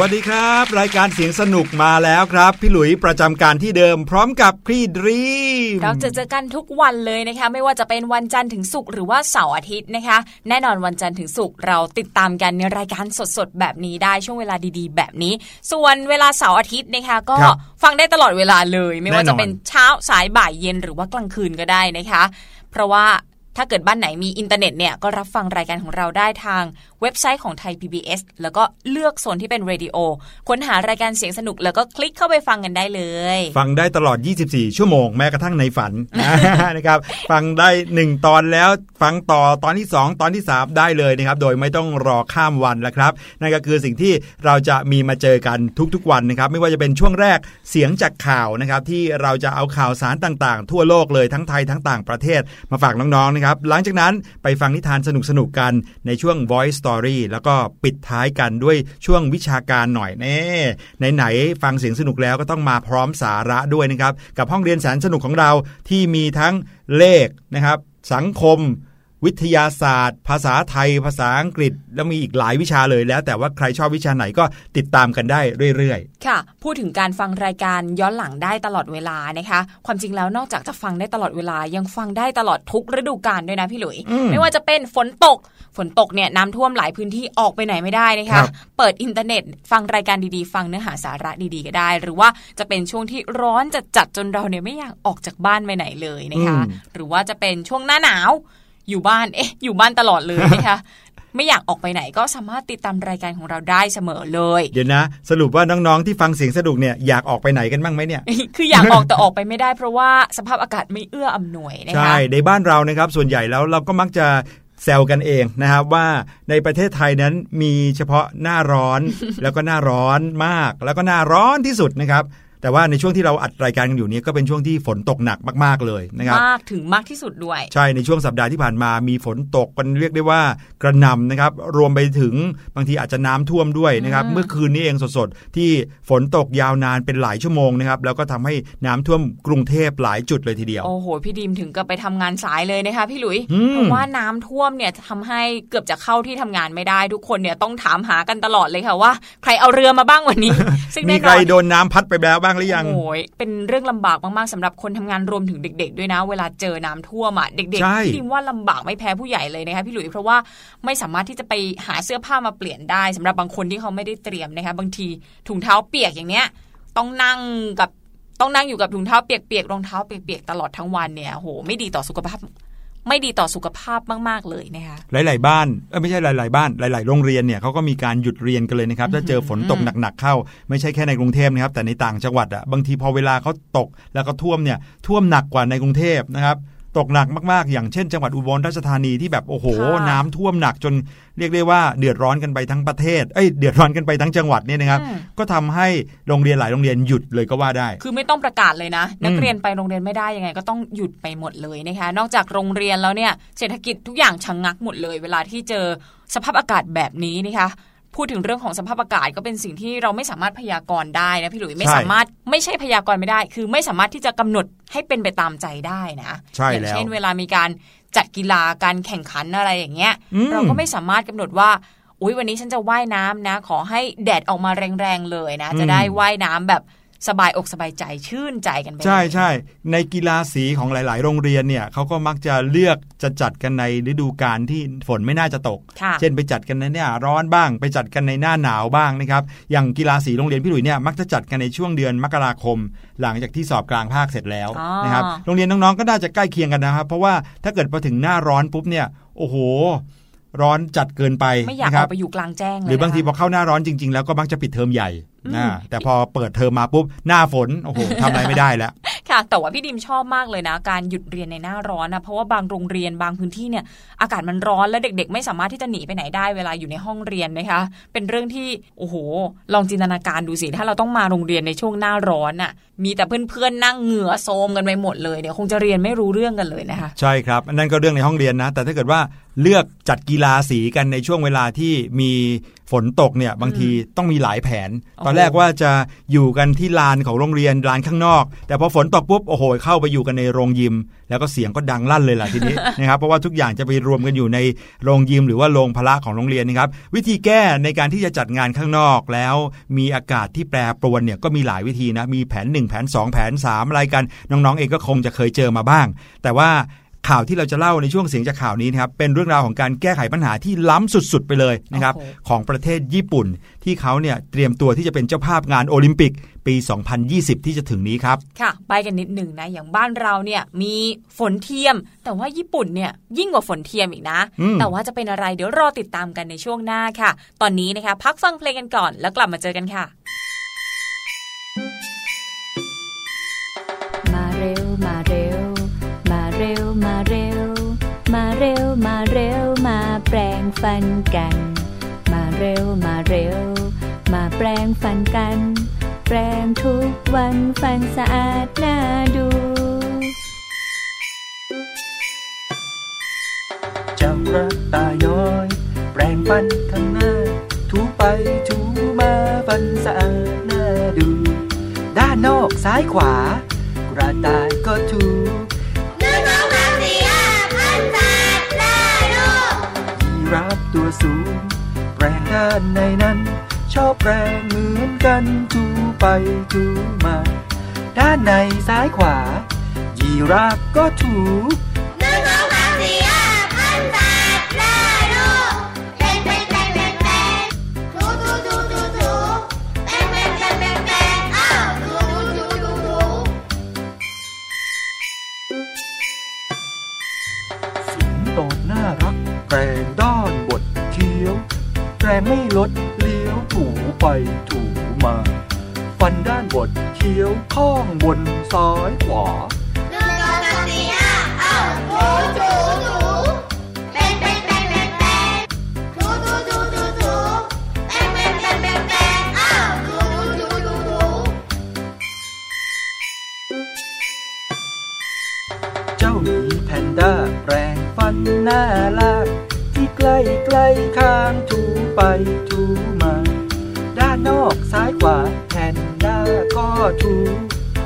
สวัสดีครับ รายการเสียงสนุกมาแล้วครับ พี่หลุยประจำการที่เดิมพร้อมกับครูดรีมเราจะเจอกันทุกวันเลยนะคะ ไม่ว่าจะเป็นวันจันทร์ถึงศุกร์หรือว่าเสาร์อาทิตย์นะคะ แน่นอนวันจันทร์ถึงศุกร์เราติดตามกันในรายการสดๆแบบนี้ได้ช่วงเวลาดีๆ แบบนี้ ส่วนเวลาเสาร์อาทิตย์นะคะ ก็รับฟังได้ตลอดเวลาเลย ไม่ว่าแน่นอนจะเป็นเช้าสายบ่ายเย็นหรือว่ากลางคืนก็ได้นะคะ เพราะว่า ถ้าเกิดบ้านไหนมีอินเทอร์เน็ตเนี่ยก็รับฟังรายการของเราได้ทางเว็บไซต์ของไทย PBS แล้วก็เลือกโซนที่เป็นเรดิโอค้นหารายการเสียงสนุกแล้วก็คลิกเข้าไปฟังกันได้เลย ฟังได้ตลอด 24 ชั่วโมงแม้กระทั่งในฝันนะครับ ฟังได้ 1 ตอนแล้วฟังต่อตอนที่ 2 ตอนที่ 3 ได้เลยนะครับ โดยไม่ต้องรอข้ามวันแล้วครับ นั่นก็คือสิ่งที่เราจะมีมาเจอกันทุกๆวันนะครับ ไม่ว่าจะเป็นช่วงแรกเสียงจากข่าวนะครับที่เราจะเอาข่าวสารต่าง ๆ ทั่วโลกเลยทั้งไทยทั้งต่างประเทศมาฝากน้องๆนะครับ หลังจากนั้นไปฟังนิทานสนุกๆกันในช่วง Voice Story แล้วก็ปิดท้ายกันด้วยช่วงวิชาการหน่อยเน่ไหนๆฟังเสียงสนุกแล้วก็ต้องมาพร้อมสาระด้วยนะครับ กับห้องเรียนแสนสนุกของเราที่มีทั้งเลขนะครับ สังคม วิทยาศาสตร์ ภาษาไทย ภาษาอังกฤษ แล้วมีอีกหลายวิชาเลยแล้ว แต่ว่าใครชอบวิชาไหนก็ติดตามกันได้เรื่อยค่ะ พูดถึงการฟังรายการย้อนหลังได้ตลอดเวลานะคะ ความจริงแล้วนอกจากจะฟังได้ตลอดเวลา ยังฟังได้ตลอดทุกฤดูกาลด้วยนะพี่หลุยอืมไม่ว่าจะเป็นฝนตก ฝนตกเนี่ยน้ำท่วมหลายพื้นที่ออกไปไหนไม่ได้นะครัคะบเปิดอินเทอร์เน็ต ฟังรายการดีๆ ฟังเนื้อหาสาระดีๆ ก็ได้ หรือว่าจะเป็นช่วงที่ร้อนจัดจัดๆจนเราเนี่ยไม่อยากออกจากบ้านไปไหนเลยนะคะ หรือว่าจะเป็นช่วงหน้าหนาว อยู่บ้านเอ๊ะ อยู่บ้านตลอดเลยนะคะไม่อยากออกไปไหนก็สามารถติดตามรายการของเราได้เสมอเลยๆเดี๋ยวนะ สรุปว่าน้องๆที่ฟังเสียงสนุกเนี่ยอยากออกไปไหนกันบ้างไหมเนี่ย คืออยากออกแต่ออกไปไม่ได้เพราะว่าสภาพอากาศไม่เอื้ออำนวยนะคะใช่ในบ้านเรานะครับส่วนใหญ่แล้วเราก็มักจะแซวกันเองนะครับว่าในประเทศไทยนั้นมีเฉพาะหน้าร้อนแล้วก็หน้าร้อนมาก แล้วก็หน้าร้อนที่สุดนะครับ แต่ว่าในช่วงที่เราอัดรายการกันอยู่เนี้ก็เป็นช่วงที่ฝนตกหนักมากๆเลยนะครับมากถึงมากที่สุดด้วย ใช่ในช่วงสัปดาห์ที่ผ่านมามีฝนตกกันเรียกได้ว่ากระหน่ำนะครับรวมไปถึงบางทีอาจจะน้ำท่วมด้วยนะครับอืมเมื่อคืนนี้เองสดๆ ที่ฝนตกยาวนานเป็นหลายชั่วโมงนะครับแล้วก็ทำให้น้ำท่วมกรุงเทพหลายจุดเลยทีเดียวโอ้โหพี่ดีมถึงกับไปทำงานสายเลยนะคะพี่หลุยอืมเพราะว่าน้ำท่วมเนี่ยทำให้เกือบจะเข้าที่ทำงานไม่ได้ทุกคนเนี่ยต้องถามหากันตลอดเลยค่ะว่า ใครเอาเรือมาบ้างวันนี้ ซึ่งมีแน่นใครอนโดนน้ำพัดไปแล้วบ้างหรือยังโอ้ยเป็นเรื่องลำบากมากๆสำหรับคนทำงานรวมถึงเด็ก ๆ ด้วยนะ เวลาเจอน้ำท่วมอะเด็กใช่ๆพี่ดิมว่าลำบากไม่แพ้ผู้ใหญ่เลยนะคะพี่หลุยเพราะว่าไม่สามารถที่จะไปหาเสื้อผ้ามาเปลี่ยนได้สำหรับบางคนที่เขาไม่ได้เตรียมนะคะบางทีถุงเท้าเปียกอย่างเนี้ย ต้องนั่งกับต้องนั่งอยู่กับถุงเท้าเปียกๆรองเท้าเปียกๆตลอดทั้งวันเนี่ยโหไม่ดีต่อสุขภาพ ไม่ดีต่อสุขภาพมาก ๆ เลยนะคะหลาย ๆ บ้านเอ้ยไม่ใช่หลาย ๆ บ้านหลาย ๆ โรงเรียนเนี่ยเขาก็มีการหยุดเรียนกันเลยนะครับถ้าเจอฝนตกหนัก ๆ เข้า ไม่ใช่แค่ในกรุงเทพนะครับแต่ในต่างจังหวัดอะบางทีพอเวลาเขาตกแล้วก็ท่วมเนี่ยท่วมหนักกว่าในกรุงเทพนะครับ ตกหนักมากๆ อย่างเช่นจังหวัดอุบลราชธานีที่แบบโอ้โหค่ะน้ำท่วมหนักจนเรียกได้ว่าเดือดร้อนกันไปทั้งประเทศเอ้ยเดือดร้อนกันไปทั้งจังหวัดเนี่ยนะครับอืมก็ทำให้โรงเรียนหลายโรงเรียนหยุดเลยก็ว่าได้ คือไม่ต้องประกาศเลยนะ นักเรียนไปโรงเรียนไม่ได้ยังไง ก็ต้องหยุดไปหมดเลยนะคะ นอกจากโรงเรียนแล้วเนี่ยเศรษฐกิจทุกอย่างชะงงักหมดเลย เวลาที่เจอสภาพอากาศแบบนี้นะคะ พูดถึงเรื่องของสภาพอากาศก็เป็นสิ่งที่เราไม่สามารถพยากรณ์ได้นะพี่หลุยไม่ใช่สามารถไม่ใช่พยากรณ์ไม่ได้ คือไม่สามารถที่จะกำหนดให้เป็นไปตามใจได้นะใช่อย่างแล้วเช่นเวลามีการจัดกีฬาการแข่งขันอะไรอย่างเงี้ยอืมเราก็ไม่สามารถกำหนดว่าอุ้ยวันนี้ฉันจะว่ายน้ำนะ ขอให้แดดออกมาแรงๆเลยนะ จะได้ว่ายน้ำแบบ สบายอกสบายใจชื่นใจกันไปเลยใช่ใช่ในกีฬาสีของหลาย ๆ โรงเรียนเนี่ยเขาก็มักจะเลือกจะจัดกันในฤดูกาลที่ฝนไม่น่าจะตกค่ะเช่นไปจัดกันในหน้าร้อนบ้าง ไปจัดกันในหน้าหนาวบ้างนะครับอย่างกีฬาสีโรงเรียนพี่หลุยเนี่ยมักจะจัดกันในช่วงเดือนมกราคม หลังจากที่สอบกลางภาคเสร็จแล้วอ๋อนะครับโรงเรียนน้อง ๆ ก็น่าจะใกล้เคียงกันนะครับ เพราะว่าถ้าเกิดพอถึงหน้าร้อนปุ๊บเนี่ยโอ้โหร้อนจัดเกินไปไม่อยากนะคอรัอบกไปอยู่กลางแจ้งเลยหรือบางทีนะพคะอเข้าหน้าร้อนจริง ๆ แล้วก็มักจะปิดเทอมใหญ่อืม นะแต่พอเปิดเทอมมาปุ๊บหน้าฝนโอ้โหทำอะไรไม่ได้แล้วค่ะ แต่ว่าพี่ดิมชอบมากเลยนะ การหยุดเรียนในหน้าร้อนนะเพราะว่าบางโรงเรียนบางพื้นที่เนี่ย อากาศมันร้อนและเด็ก ๆ ไม่สามารถที่จะหนีไปไหนได้เวลาอยู่ในห้องเรียนนะคะ เป็นเรื่องที่โอ้โห ลองจินตนาการดูสิถ้าเราต้องมาโรงเรียนในช่วงหน้าร้อนน่ะ มีแต่เพื่อนๆนั่งเหงื่อโซมกันไปหมดเลยเดี๋ยวคงจะเรียนไม่รู้เรื่องกันเลยนะคะ ใช่ครับอันนั้นก็เรื่องในห้องเรียนนะ แต่ถ้าเกิดว่าเลือกจัดกีฬาสีกันในช่วงเวลาที่มี ฝนตกเนี่ยบางทีต้องมีหลายแผน ตอนแรกว่าจะอยู่กันที่ลานของโรงเรียนลานข้างนอก แต่พอฝนตกปุ๊บโอ้โหเข้าไปอยู่กันในโรงยิม แล้วก็เสียงก็ดังลั่นเลยล่ะทีนี้นะครับเพราะว่าทุกอย่างจะไปรวมกันอยู่ในโรงยิม หรือว่าโรงพละของโรงเรียนนะครับวิธีแก้ในการที่จะจัดงานข้างนอก แล้วมีอากาศที่แปรปรวนเนี่ยก็มีหลายวิธีนะมีแผน 1 แผน 2 แผน 3 อะไรกัน น้องๆเองก็คงจะเคยเจอมาบ้าง แต่ว่า ข่าวที่เราจะเล่าในช่วงเสียงจากข่าวนี้นะครับเป็นเรื่องราวของการแก้ไขปัญหาที่ล้ำสุดๆ ไปเลยนะครับโอ้โหของประเทศญี่ปุ่น ที่เขาเนี่ยเตรียมตัวที่จะเป็นเจ้าภาพงานโอลิมปิกปี 2020 ที่จะถึงนี้ครับ ค่ะไปกันนิดหนึ่งนะ อย่างบ้านเราเนี่ยมีฝนเทียม แต่ว่าญี่ปุ่นเนี่ยยิ่งกว่าฝนเทียมอีกนะอืมแต่ว่าจะเป็นอะไรเดี๋ยวรอติดตามกันในช่วงหน้าค่ะ ตอนนี้นะคะพักฟังเพลงกันก่อนแล้วกลับมาเจอกันค่ะ มาเร็วมาเร็ว เร็วมาเร็วมาแปลงฟันกัน มาเร็วมาเร็ว มาแปลงฟันกัน แปลงทุกวันฟันสะอาดน่าดูจ้าพระตาย้อย แปรงฟันข้างหน้า ถูไปถูมาฟันสะอาดน่าดู ด้านนอกซ้ายขวา กระต่ายก็ถู ราบตัวสูง แรงด้านในนั้น ชอบแรงเหมือนกันถูไปถูมา ด้านในซ้ายขวา ยีราฟก็ถู รงไม่ลดเลี้ยวถูไปถูมา ฟันด้านบดเคี้ยวข้องบนซ้ายขวาหนึ่งสองสามสี่ห้าอ้าถูถูถูเต้นเต้นเต้นเต้นเต้นถูถูถูถูถูเต้นเต้นเต้นเต้นเต้นเอ้าถูถูถูถูถูเจ้าหมีแพนด้าแปรงฟันหน้าลาก ใกล้ใกล้ๆข้างถูไปถูมา ด้านนอกซ้ายขวาแพนด้าก็ถู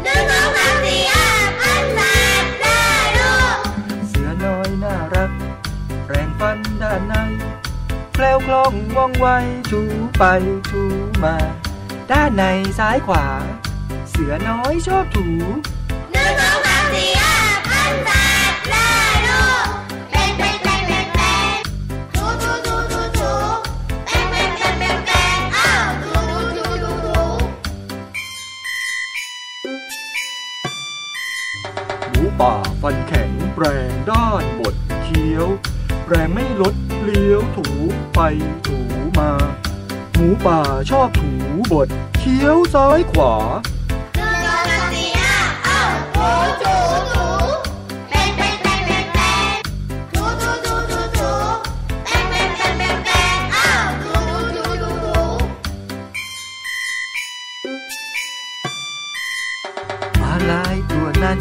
หนึ่งสองสามสี่ห้าพันแปดได้ลูกเสือน้อยน่ารักแปรงฟันด้านในแคล้วคล่องว่องไวถูไปถูมา ด้านในซ้ายขวา เสือน้อยชอบถูหนึ่งสองสามสี่ห้าพันแปดได้ ป่าฟันแข็งแปรงด้านบดเคี้ยว แปรงไม่ลดเลี้ยวถูไปถูมา หมูป่าชอบถูบดเคี้ยวซ้ายขวาหนึ่งสองสามสี่ห้าอ้าถูถูถูเต้นเต้นเต้นเต้นถูถูถูถูเต้นเต้นเต้นเต้นเอาถูถูถูถูมาลายตัวนั้น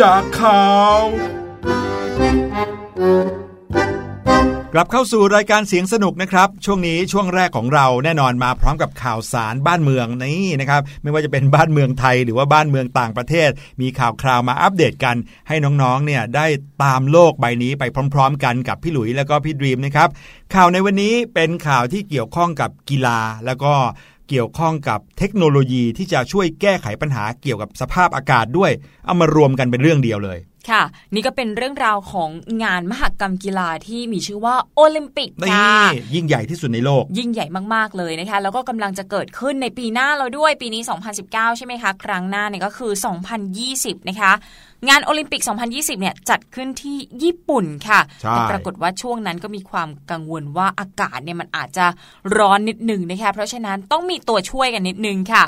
จากข่าว กลับเข้าสู่รายการเสียงสนุกนะครับ ช่วงนี้ช่วงแรกของเราแน่นอนมาพร้อมกับข่าวสารบ้านเมืองนี่นะครับ ไม่ว่าจะเป็นบ้านเมืองไทยหรือว่าบ้านเมืองต่างประเทศ มีข่าวคราวมาอัปเดตกันให้น้องๆเนี่ยได้ตามโลกใบนี้ไปพร้อม ๆ กันกับพี่หลุยแล้วก็พี่ดรีมนะครับข่าวในวันนี้เป็นข่าวที่เกี่ยวข้องกับกีฬาแล้วก็ เกี่ยวข้องกับเทคโนโลยีที่จะช่วยแก้ไขปัญหาเกี่ยวกับสภาพอากาศด้วย เอามารวมกันเป็นเรื่องเดียวเลยค่ะ นี่ก็เป็นเรื่องราวของงานมหกรรมกีฬาที่มีชื่อว่าโอลิมปิกนี่ค่ะยิ่งใหญ่ที่สุดในโลก ยิ่งใหญ่มากๆเลยนะคะ แล้วก็กำลังจะเกิดขึ้นในปีหน้าเราด้วยปีนี้ 2019 ใช่ไหมคะ ครั้งหน้าเนี่ยก็คือ 2020 นะคะ งานโอลิมปิก 2020 เนี่ยจัดขึ้นที่ญี่ปุ่นค่ะใช่แต่ปรากฏว่าช่วงนั้นก็มีความกังวลว่าอากาศเนี่ยมันอาจจะร้อนนิดหนึ่งนะคะเพราะฉะนั้นต้องมีตัวช่วยกันนิดนึงค่ะ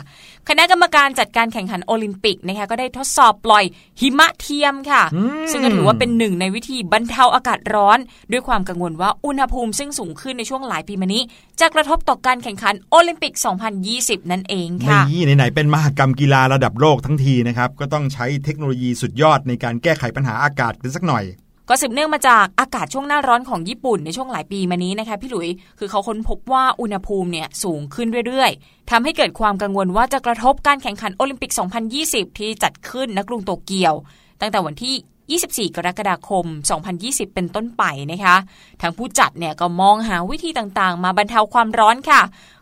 คณะกรรมการจัดการแข่งขันโอลิมปิกนะคะก็ได้ทดสอบปล่อยหิมะเทียมค่ะ ซึ่งก็ถือว่าเป็นหนึ่งในวิธีบรรเทาอากาศร้อน ด้วยความกังวลว่าอุณหภูมิซึ่งสูงขึ้นในช่วงหลายปีมานี้ จะกระทบต่อการแข่งขันโอลิมปิก 2020 นั่นเองค่ะนี่ไหนๆเป็นมหกรรมกีฬาระดับโลกทั้งทีนะครับก็ต้องใช้เทคโนโลยีสุดยอดในการแก้ไขปัญหาอากาศกันสักหน่อยก็สืบเนื่องมาจากอากาศช่วงหน้าร้อนของญี่ปุ่นในช่วงหลายปีมานี้นะคะพี่หลุย คือเขาค้นพบว่าอุณหภูมิเนี่ยสูงขึ้นเรื่อยๆทำให้เกิดความกังวลว่าจะกระทบการแข่งขันโอลิมปิก 2020 ที่จัดขึ้นณกรุงโตเกียว ตั้งแต่วันที่ 24 กรกฎาคม 2020 เป็นต้นไปนะคะทางผู้จัดเนี่ยก็มองหาวิธีต่างๆ มาบรรเทาความร้อนค่ะ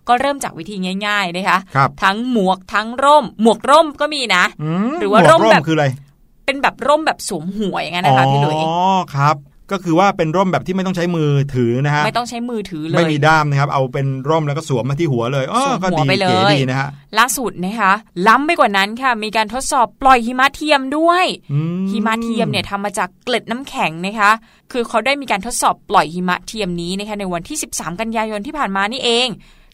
ก็เริ่มจากวิธีง่าย ๆนะคะครับทั้งหมวกทั้งร่ม หมวกร่มก็มีนะมหรือว่าหมกร่มแบบคืออะไร เป็นแบบร่มแบบสวมหัวอย่างนั้นนะคะพี่หลุยอ๋อครับก็คือว่าเป็นร่มแบบที่ไม่ต้องใช้มือถือนะฮะไม่ต้องใช้มือถือเลไม่ยมีด้ามนะครับ เอาเป็นร่มแล้วก็สวมมาที่หัวเลยอ๋อสวมก็หัวดีไปเลยเก๋ดีนะฮะล่าสุดนะคะล้ำไปกว่านั้นค่ะ มีการทดสอบปล่อยหิมะเทียมด้วยอืมหิมะเทียมเนี่ยทำมาจากเกล็ดน้ำแข็งนะคะ คือเขาได้มีการทดสอบปล่อยหิมะเทียมนี้นะคะในวันที่ 13 กันยายนที่ผ่านมานี่เอง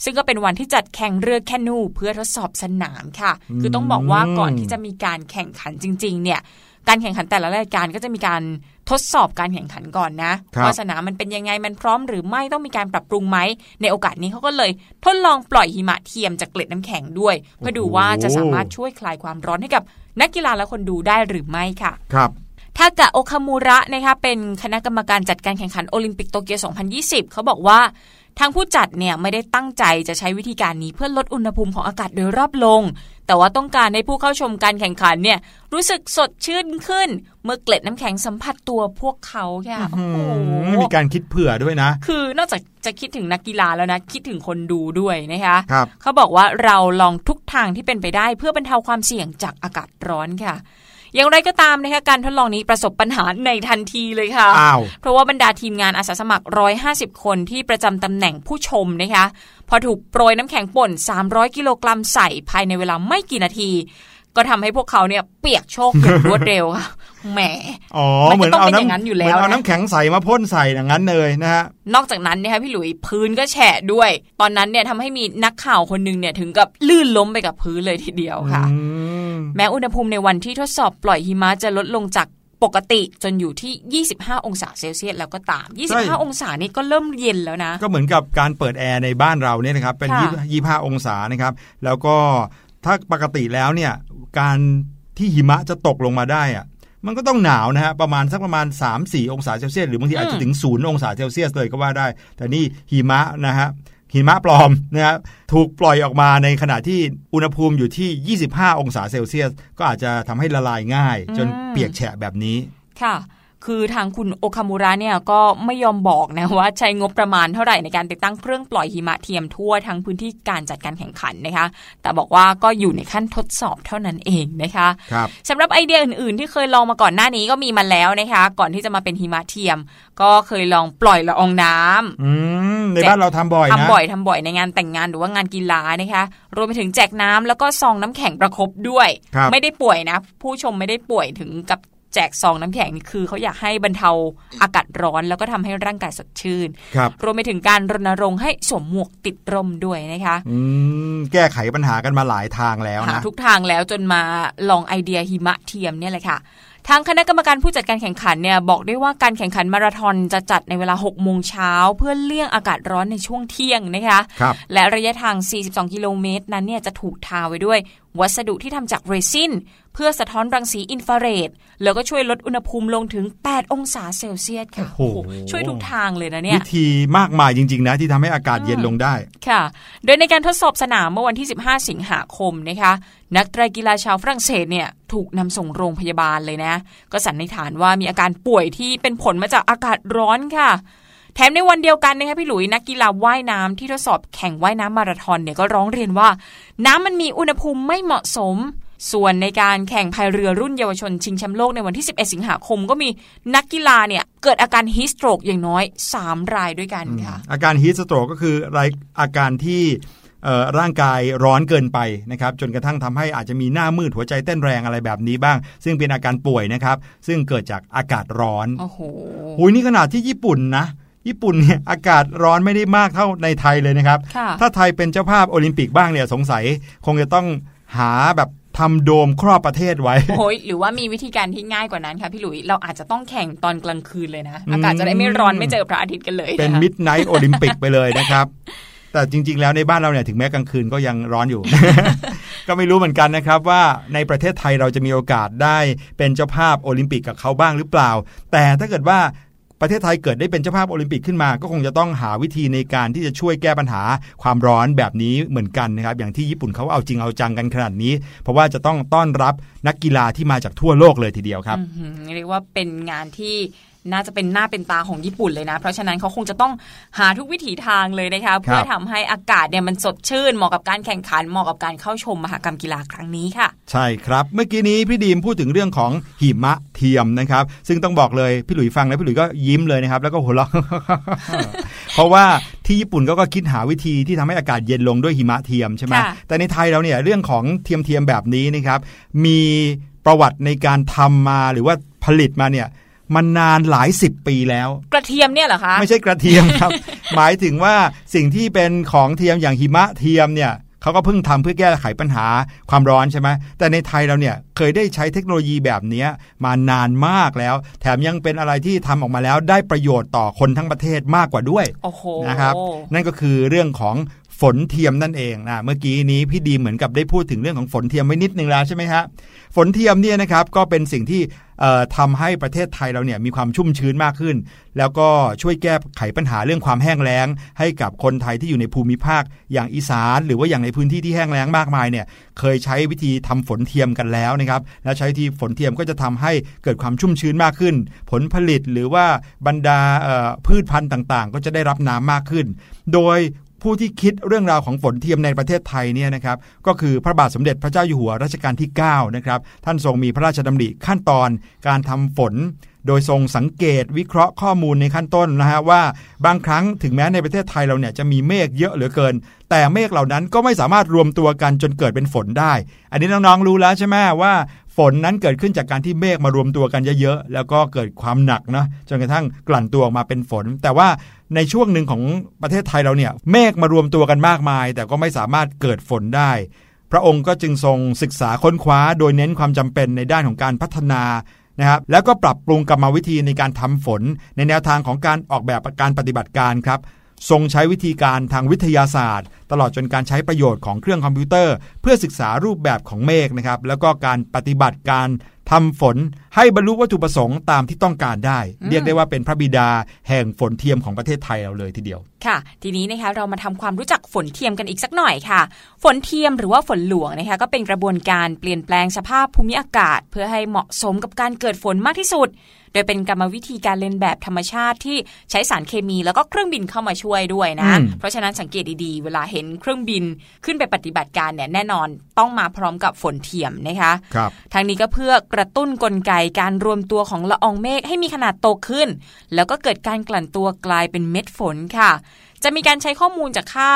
ซึ่งก็เป็นวันที่จัดแข่งเรือแคนูเพื่อทดสอบสนามค่ะ คือต้องบอกว่าก่อนที่จะมีการแข่งขันจริง ๆ เนี่ยการแข่งขันแต่ละรายการก็จะมีการทดสอบการแข่งขันก่อนนะครับว่าสนามมันเป็นยังไงมันพร้อมหรือไม่ต้องมีการปรับปรุงไหมในโอกาสนี้เขาก็เลยทดลองปล่อยหิมะเทียมจากเกล็ดน้ำแข็งด้วยเพื่อดูว่าจะสามารถช่วยคลายความร้อนให้กับนักกีฬาและคนดูได้หรือไม่ค่ะครับทากะโอคามูระนะคะเป็นคณะกรรมการจัดการแข่งขันโอลิมปิกโตเกียว 2020 เขาบอกว่า ทางผู้จัดเนี่ยไม่ได้ตั้งใจจะใช้วิธีการนี้เพื่อลดอุณหภูมิของอากาศโดยรอบลง แต่ว่าต้องการให้ผู้เข้าชมการแข่งขันเนี่ยรู้สึกสดชื่นขึ้น เมื่อเกล็ดน้ำแข็งสัมผัสตัวพวกเขาค่ะโอ้โหมีการคิดเผื่อด้วยนะ คือนอกจากจะคิดถึงนักกีฬาแล้วนะ คิดถึงคนดูด้วยนะคะครับเขาบอกว่าเราลองทุกทางที่เป็นไปได้ เพื่อบรรเทาความเสี่ยงจากอากาศร้อนค่ะ อย่างไรก็ตามนะคะการทดลองนี้ประสบปัญหาในทันทีเลยค่ะอ้าวเพราะว่าบรรดาทีมงานอาสาสมัคร 150 คนที่ประจำตำแหน่งผู้ชมนะคะพอถูกโปรยน้ำแข็งป่น 300 กิโลกรัมใส่ภายในเวลาไม่กี่นาที ก็ทำให้พวกเขาเนี่ยเปียกโชกอย่างรวดเร็วค่ะแหมอ๋อมันก็เหมือนต้องเอาเป็นอย่างน้ำนั้นอยู่เหแล้วมือนเอานะน้ำแข็งใส่มาพ่นใส่อย่างนั้นเลยนะฮะนอกจากนั้นนะคะพี่หลุยพื้นก็แฉะด้วย ตอนนั้นเนี่ยทำให้มีนักข่าวคนหนึงเนี่ยถึงกับลื่นล้มไปกับพื้นเลยทีเดียวค่ะอืมแม้อุณหภูมิในวันที่ทดสอบปล่อยหิมะจะลดลงจากปกติจนอยู่ที่ 25 องศาเซลเซียสแล้วก็ตาม 25 องศานี่ก็เริ่มเย็นแล้วนะ ก็เหมือนกับการเปิดแอร์ในบ้านเราเนี่ยนะครับ เป็นค่ะยี่ห้าองศานะครับ แล้วก็ ถ้าปกติแล้วเนี่ยการที่หิมะจะตกลงมาได้อะมันก็ต้องหนาวนะฮะประมาณสักประมาณ 3-4 องศาเซลเซียสหรือบางทีอาจจะถึงศูนย์องศาเซลเซียสเลยก็ว่าได้ แต่นี่หิมะนะฮะหิมะปลอมนะฮะถูกปล่อยออกมาในขณะที่อุณหภูมิอยู่ที่ 25 องศาเซลเซียส ก็อาจจะทำให้ละลายง่าย จนอืมเปียกแฉะแบบนี้ค่ะ คือทางคุณโอคามุระเนี่ยก็ไม่ยอมบอกนะว่าใช้งบประมาณเท่าไหร่ในการติดตั้งเครื่องปล่อยหิมะเทียมทั่วทั้งพื้นที่การจัดการแข่งขันนะคะ แต่บอกว่าก็อยู่ในขั้นทดสอบเท่านั้นเองนะคะครับสำหรับไอเดียอื่นๆ ที่เคยลองมาก่อนหน้านี้ก็มีมาแล้วนะคะ ก่อนที่จะมาเป็นหิมะเทียม ก็เคยลองปล่อยละอองน้ำอืมในบ้านเราทำบ่อยนะทำบ่อยทำบ่อยในงานแต่งงานหรือว่างานกีฬานะคะรวมไปถึงแจกน้ำแล้วก็ซองน้ำแข็งประคบด้วยครับไม่ได้ป่วยนะ ผู้ชมไม่ได้ป่วยถึงกับ แจกซองน้ำแข็งนี่คือเขาอยากให้บรรเทาอากาศร้อนแล้วก็ทำให้ร่างกายสดชื่นครับรวมไปถึงการรณรงค์ให้สวมหมวกติดร่มด้วยนะคะอืมแก้ไขปัญหากันมาหลายทางแล้วหานะทุกทางแล้วจนมาลองไอเดียหิมะเทียมเนี่ยแหละค่ะทางคณะกรรมการผู้จัดการแข่งขันเนี่ยบอกด้วยว่าการแข่งขันมาราธอนจะจัดในเวลา 6 โมงเช้าเพื่อเลี่ยงอากาศร้อนในช่วงเที่ยงนะคะครับและระยะทาง 42 กิโลเมตรนั้นเนี่ยจะถูกทาไว้ด้วย วัสดุที่ทำจากเรซินเพื่อสะท้อนรังสีอินฟราเรดแล้วก็ช่วยลดอุณหภูมิลงถึง 8 องศาเซลเซียสค่ะโอ้โหช่วยทุกทางเลยนะเนี่ย วิธีมากมายจริง ๆ นะ ที่ทำให้อากาศเย็นลงได้ ค่ะ โดยในการทดสอบสนามเมื่อวันที่ 15 สิงหาคมนะคะ นักไตรกีฬาชาวฝรั่งเศสเนี่ยถูกนำส่งโรงพยาบาลเลยนะ ก็สันนิษฐานว่ามีอาการป่วยที่เป็นผลมาจากอากาศร้อนค่ะ แถมในวันเดียวกันนะคะพี่หลุยนักกีฬาว่ายน้ำที่ทดสอบแข่งว่ายน้ำมาราธอนเนี่ยก็ร้องเรียนว่า น้ำมันมีอุณหภูมิไม่เหมาะสม ส่วนในการแข่งพายเรือรุ่นเยาวชนชิงแชมป์โลกในวันที่ 11 สิงหาคมก็มีนักกีฬาเนี่ยเกิดอาการฮีสโตรกอย่างน้อย 3 รายด้วยกันค่ะ อาการฮีสโตรกก็คืออะไรอาการที่เอ่อร่างกายร้อนเกินไปนะครับจนกระทั่งทำให้อาจจะมีหน้ามืดหัวใจเต้นแรงอะไรแบบนี้บ้าง ซึ่งเป็นอาการป่วยนะครับ ซึ่งเกิดจากอากาศร้อน โอ้โหหุยนี่ขนาดที่ญี่ปุ่นนะ ญี่ปุ่นเนี่ยอากาศร้อนไม่ได้มากเท่าในไทยเลยนะครับค่ะถ้าไทยเป็นเจ้าภาพโอลิมปิกบ้างเนี่ยสงสัยคงจะต้องหาแบบทำโดมครอบประเทศไว้โอ้ยหรือว่ามีวิธีการที่ง่ายกว่านั้นค่ะพี่หลุย เราอาจจะต้องแข่งตอนกลางคืนเลยนะ อากาศจะได้ไม่ร้อนไม่เจอพระอาทิตย์กันเลย เป็นนะคะมิดไนท์โอลิมปิกไปเลยนะครับ แต่จริง ๆ แล้วในบ้านเราเนี่ยถึงแม้กลางคืนก็ยังร้อนอยู่ ก็ไม่รู้เหมือนกันนะครับว่าในประเทศไทยเราจะมีโอกาสได้เป็นเจ้าภาพโอลิมปิกกับเขาบ้างหรือเปล่า แต่ถ้าเกิดว่า ประเทศไทยเกิดได้เป็นเจ้าภาพโอลิมปิกขึ้นมา ก็คงจะต้องหาวิธีในการที่จะช่วยแก้ปัญหาความร้อนแบบนี้เหมือนกันนะครับอย่างที่ญี่ปุ่นเขาเอาจริงเอาจังกันขนาดนี้ เพราะว่าจะต้องต้อนรับนักกีฬาที่มาจากทั่วโลกเลยทีเดียวครับเรียกว่าเป็นงานที่ น่าจะเป็นหน้าเป็นตาของญี่ปุ่นเลยนะ เพราะฉะนั้นเขาคงจะต้องหาทุกวิถีทางเลยนะคะเพื่อทำให้อากาศเนี่ยมันสดชื่นเหมาะกับการแข่งขันเหมาะกับการเข้าชมมหกรรมกีฬาครั้งนี้ค่ะ ใช่ครับเมื่อกี้นี้พี่ดีมพูดถึงเรื่องของหิมะเทียมนะครับ ซึ่งต้องบอกเลยพี่หลุยฟังแล้วพี่หลุยก็ยิ้มเลยนะครับ แล้วก็หัวเราะเพราะว่าที่ญี่ปุ่นก็ก็คิดหาวิธีที่ทำให้อากาศเย็นลงด้วยหิมะเทียมใช่ไหมค่ะแต่ในไทยเราเนี่ยเรื่องของเทียมเทียมๆแบบนี้นะครับ มีประวัติในการทำมาหรือว่าผลิตมาเนี่ย มันนานหลายสิบปีแล้ว กระเทียมเนี่ยเหรอคะ ไม่ใช่กระเทียมครับ หมายถึงว่าสิ่งที่เป็นของเทียมอย่างหิมะเทียมเนี่ยเขาก็เพิ่งทำเพื่อแก้ไขปัญหาความร้อนใช่ไหมแต่ในไทยเราเนี่ยเคยได้ใช้เทคโนโลยีแบบเนี้ยมานานมากแล้ว แถมยังเป็นอะไรที่ทำออกมาแล้วได้ประโยชน์ต่อคนทั้งประเทศมากกว่าด้วยโอ้โหนะครับ นั่นก็คือเรื่องของ ฝนเทียมนั่นเองนะเมื่อกี้นี้พี่ดีเหมือนกับได้พูดถึงเรื่องของฝนเทียมไว้นิดนึงแล้วใช่ไหมฮะฝนเทียมเนี่ยนะครับก็เป็นสิ่งที่เอ่อทำให้ประเทศไทยเราเนี่ยมีความชุ่มชื้นมากขึ้น แล้วก็ช่วยแก้ไขปัญหาเรื่องความแห้งแล้ง ให้กับคนไทยที่อยู่ในภูมิภาคอย่างอีสาน หรือว่าอย่างในพื้นที่ที่แห้งแล้งมากมายเนี่ยเคยใช้วิธีทำฝนเทียมกันแล้วนะครับแล้วใช้วิธีฝนเทียมก็จะทำให้เกิดความชุ่มชื้นมากขึ้น ผลผลิตหรือว่าบรรดาพืชพันธุ์ต่างๆ ก็จะได้รับน้ำมากขึ้น โดย ผู้ที่คิดเรื่องราวของฝนเทียมในประเทศไทยเนี่ยนะครับก็คือพระบาทสมเด็จพระเจ้าอยู่หัวรัชกาลที่9นะครับท่านทรงมีพระราชดำริขั้นตอนการทำฝน โดยทรงสังเกตวิเคราะห์ข้อมูลในขั้นต้นนะฮะว่าบางครั้งถึงแม้ในประเทศไทยเราเนี่ยจะมีเมฆเยอะเหลือเกิน แต่เมฆเหล่านั้นก็ไม่สามารถรวมตัวกันจนเกิดเป็นฝนได้ อันนี้น้องๆรู้แล้วใช่ไหมว่าฝนนั้นเกิดขึ้นจากการที่เมฆมารวมตัวกันเยอะๆ แล้วก็เกิดความหนักนะจนกระทั่งกลั่นตัวออกมาเป็นฝน แต่ว่า ในช่วงหนึ่งของประเทศไทยเราเนี่ยเมฆมารวมตัวกันมากมาย แต่ก็ไม่สามารถเกิดฝนได้ พระองค์ก็จึงทรงศึกษาค้นคว้า โดยเน้นความจำเป็นในด้านของการพัฒนานะครับแล้วก็ปรับปรุงกรรมวิธีในการทำฝน ในแนวทางของการออกแบบการปฏิบัติการครับทรงใช้วิธีการทางวิทยาศาสตร์ ตลอดจนการใช้ประโยชน์ของเครื่องคอมพิวเตอร์ เพื่อศึกษารูปแบบของเมฆนะครับแล้วก็การปฏิบัติการทำฝนให้บรรลุวัตถุประสงค์ตามที่ต้องการได้ เรียกได้ว่าเป็นพระบิดาแห่งฝนเทียมของประเทศไทยเราเลยทีเดียว ค่ะ ทีนี้นะคะเรามาทำความรู้จักฝนเทียมกันอีกสักหน่อยค่ะ ฝนเทียมหรือว่าฝนหลวงนะคะก็เป็นกระบวนการเปลี่ยนแปลงสภาพภูมิอากาศ เพื่อให้เหมาะสมกับการเกิดฝนมากที่สุด โดยเป็นกรรมวิธีการเลียนแบบธรรมชาติที่ใช้สารเคมีแล้วก็เครื่องบินเข้ามาช่วยด้วยนะอืมเพราะฉะนั้นสังเกตดีๆ เวลาเห็นเครื่องบินขึ้นไปปฏิบัติการเนี่ยแน่นอนต้องมาพร้อมกับฝนเทียมนะคะครับทางนี้ก็เพื่อกระตุ้นกลไกการรวมตัวของละอองเมฆให้มีขนาดโตขึ้น แล้วก็เกิดการกลั่นตัวกลายเป็นเม็ดฝนค่ะ จะมีการใช้ข้อมูลจากค่า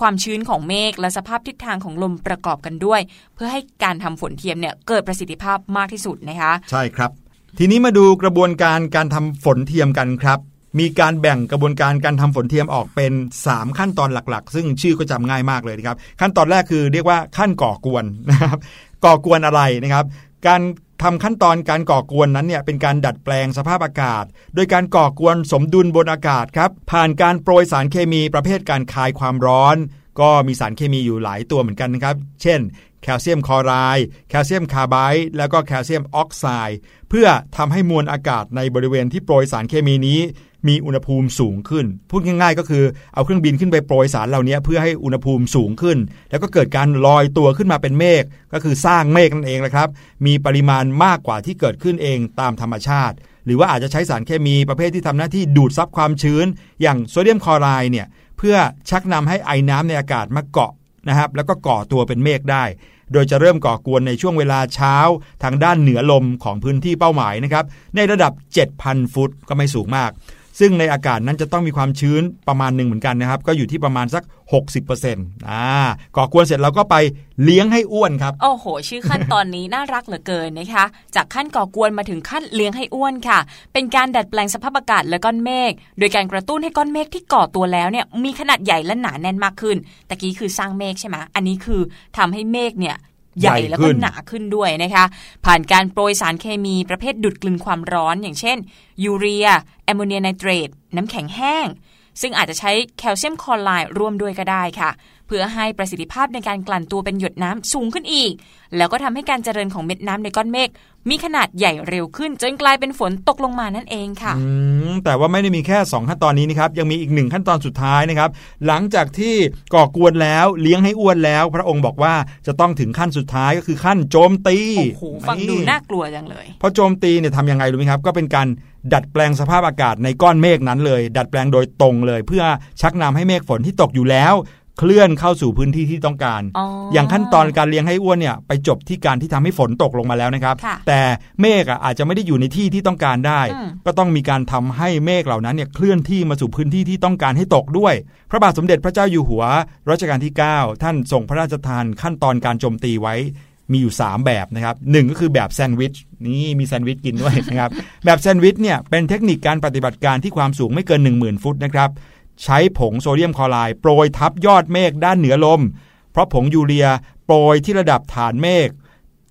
ความชื้นของเมฆและสภาพทิศทางของลมประกอบกันด้วย เพื่อให้การทำฝนเทียมเนี่ยเกิดประสิทธิภาพมากที่สุดนะคะ ใช่ครับ ทีนี้มาดูกระบวนการการทำฝนเทียมกันครับ มีการแบ่งกระบวนการการทำฝนเทียมออกเป็น 3 ขั้นตอนหลักๆ ซึ่งชื่อก็จำง่ายมากเลยนะครับ ขั้นตอนแรกคือเรียกว่าขั้นก่อกวนนะครับก่อกวนอะไรนะครับ การ ทำขั้นตอนการก่อกวนนั้นเนี่ยเป็นการดัดแปลงสภาพอากาศ โดยการก่อกวนสมดุลบนอากาศครับผ่านการโปรยสารเคมีประเภทการคายความร้อน ก็มีสารเคมีอยู่หลายตัวเหมือนกันนะครับ เช่น แคลเซียมคลอไรด์แคลเซียมคาร์ไบด์แล้วก็แคลเซียมออกไซด์เพื่อทำให้มวลอากาศในบริเวณที่โปรยสารเคมีนี้ มีอุณหภูมิสูงขึ้น พูดง่ายๆ ก็คือเอาเครื่องบินขึ้นไปโปรยสารเหล่านี้เพื่อให้อุณหภูมิสูงขึ้น แล้วก็เกิดการลอยตัวขึ้นมาเป็นเมฆก็คือสร้างเมฆนั่นเองนะครับ มีปริมาณมากกว่าที่เกิดขึ้นเองตามธรรมชาติ หรือว่าอาจจะใช้สารเคมีประเภทที่ทำหน้าที่ดูดซับความชื้น อย่างโซเดียมคลอไรด์เนี่ยเพื่อชักนำให้ไอน้ำในอากาศมาเกาะนะครับแล้วก็ก่อตัวเป็นเมฆได้ โดยจะเริ่มก่อกวนในช่วงเวลาเช้า ทางด้านเหนือลมของพื้นที่เป้าหมายนะครับในระดับ 7,000 ฟุตก็ไม่สูงมาก ซึ่งในอากาศนั้นจะต้องมีความชื้นประมาณหนึ่งเหมือนกันนะครับ ก็อยู่ที่ประมาณสัก 60%อ่าก่อกวนเสร็จเราก็ไปเลี้ยงให้อ้วนครับ โอ้โห ชื่อขั้นตอนนี้น่ารักเหลือเกินนะคะ จากขั้นก่อกวนมาถึงขั้นเลี้ยงให้อ้วนค่ะ เป็นการดัดแปลงสภาพอากาศและก้อนเมฆ โดยการกระตุ้นให้ก้อนเมฆที่ก่อตัวแล้วเนี่ยมีขนาดใหญ่และหนาแน่นมากขึ้น ตะกี้คือสร้างเมฆใช่ไหมอันนี้คือทำให้เมฆเนี่ย ใหญ่ใหญ่ขึ้นแล้วก็หนาขึ้นด้วยนะคะ ผ่านการโปรยสารเคมีประเภทดูดกลืนความร้อน อย่างเช่น ยูเรีย แอมโมเนียไนเตรตน้ำแข็งแห้ง ซึ่งอาจจะใช้แคลเซียมคลอไรด์ร่วมด้วยก็ได้ค่ะ เพื่อให้ประสิทธิภาพในการกลั่นตัวเป็นหยดน้ำสูงขึ้นอีก แล้วก็ทำให้การเจริญของเม็ดน้ำในก้อนเมฆมีขนาดใหญ่เร็วขึ้น จนกลายเป็นฝนตกลงมานั่นเองค่ะอืมแต่ว่าไม่ได้มีแค่ 2 ขั้นตอนนี้นะครับยังมีอีกหนึ่งขั้นตอนสุดท้ายนะครับ หลังจากที่ก่อกวนแล้วเลี้ยงให้อ้วนแล้ว พระองค์บอกว่าจะต้องถึงขั้นสุดท้ายก็คือขั้นโจมตีโอ้โหฟังดูน่ากลัวจังเลยพอโจมตีเนี่ยทำยังไงรู้ไหมครับ ก็เป็นการดัดแปลงสภาพอากาศในก้อนเมฆนั้นเลย ดัดแปลงโดยตรงเลย เพื่อชักนำให้เมฆฝนที่ตกอยู่แล้ว เคลื่อนเข้าสู่พื้นที่ที่ต้องการอ๋อออย่างขั้นตอนการเลี้ยงให้อ้วนเนี่ยไปจบที่การที่ทำให้ฝนตกลงมาแล้วนะครับค่ะแต่เมฆอะอาจจะไม่ได้อยู่ในที่ที่ต้องการได้อืมก็ต้องมีการทำให้เมฆเหล่านั้นเนี่ยเคลื่อนที่มาสู่พื้นที่ที่ต้องการให้ตกด้วย พระบาทสมเด็จพระเจ้าอยู่หัวรัชกาลที่ 9 ท่านทรงพระราชทานขั้นตอนการโจมตีไว้มีอยู่ 3 แบบนะครับหนึ่งก็คือแบบแซนด์วิชนี่มีแซนด์วิชกินด้วยนะครับ แบบแซนด์วิชเนี่ยเป็นเทคนิคการปฏิบัติการที่ความสูงไม่เกิน 10,000 ฟุตนะครับ ใช้ผงโซเดียมคลอไรด์โปรยทับยอดเมฆด้านเหนือลม เพราะผงยูเรียโปรยที่ระดับฐานเมฆ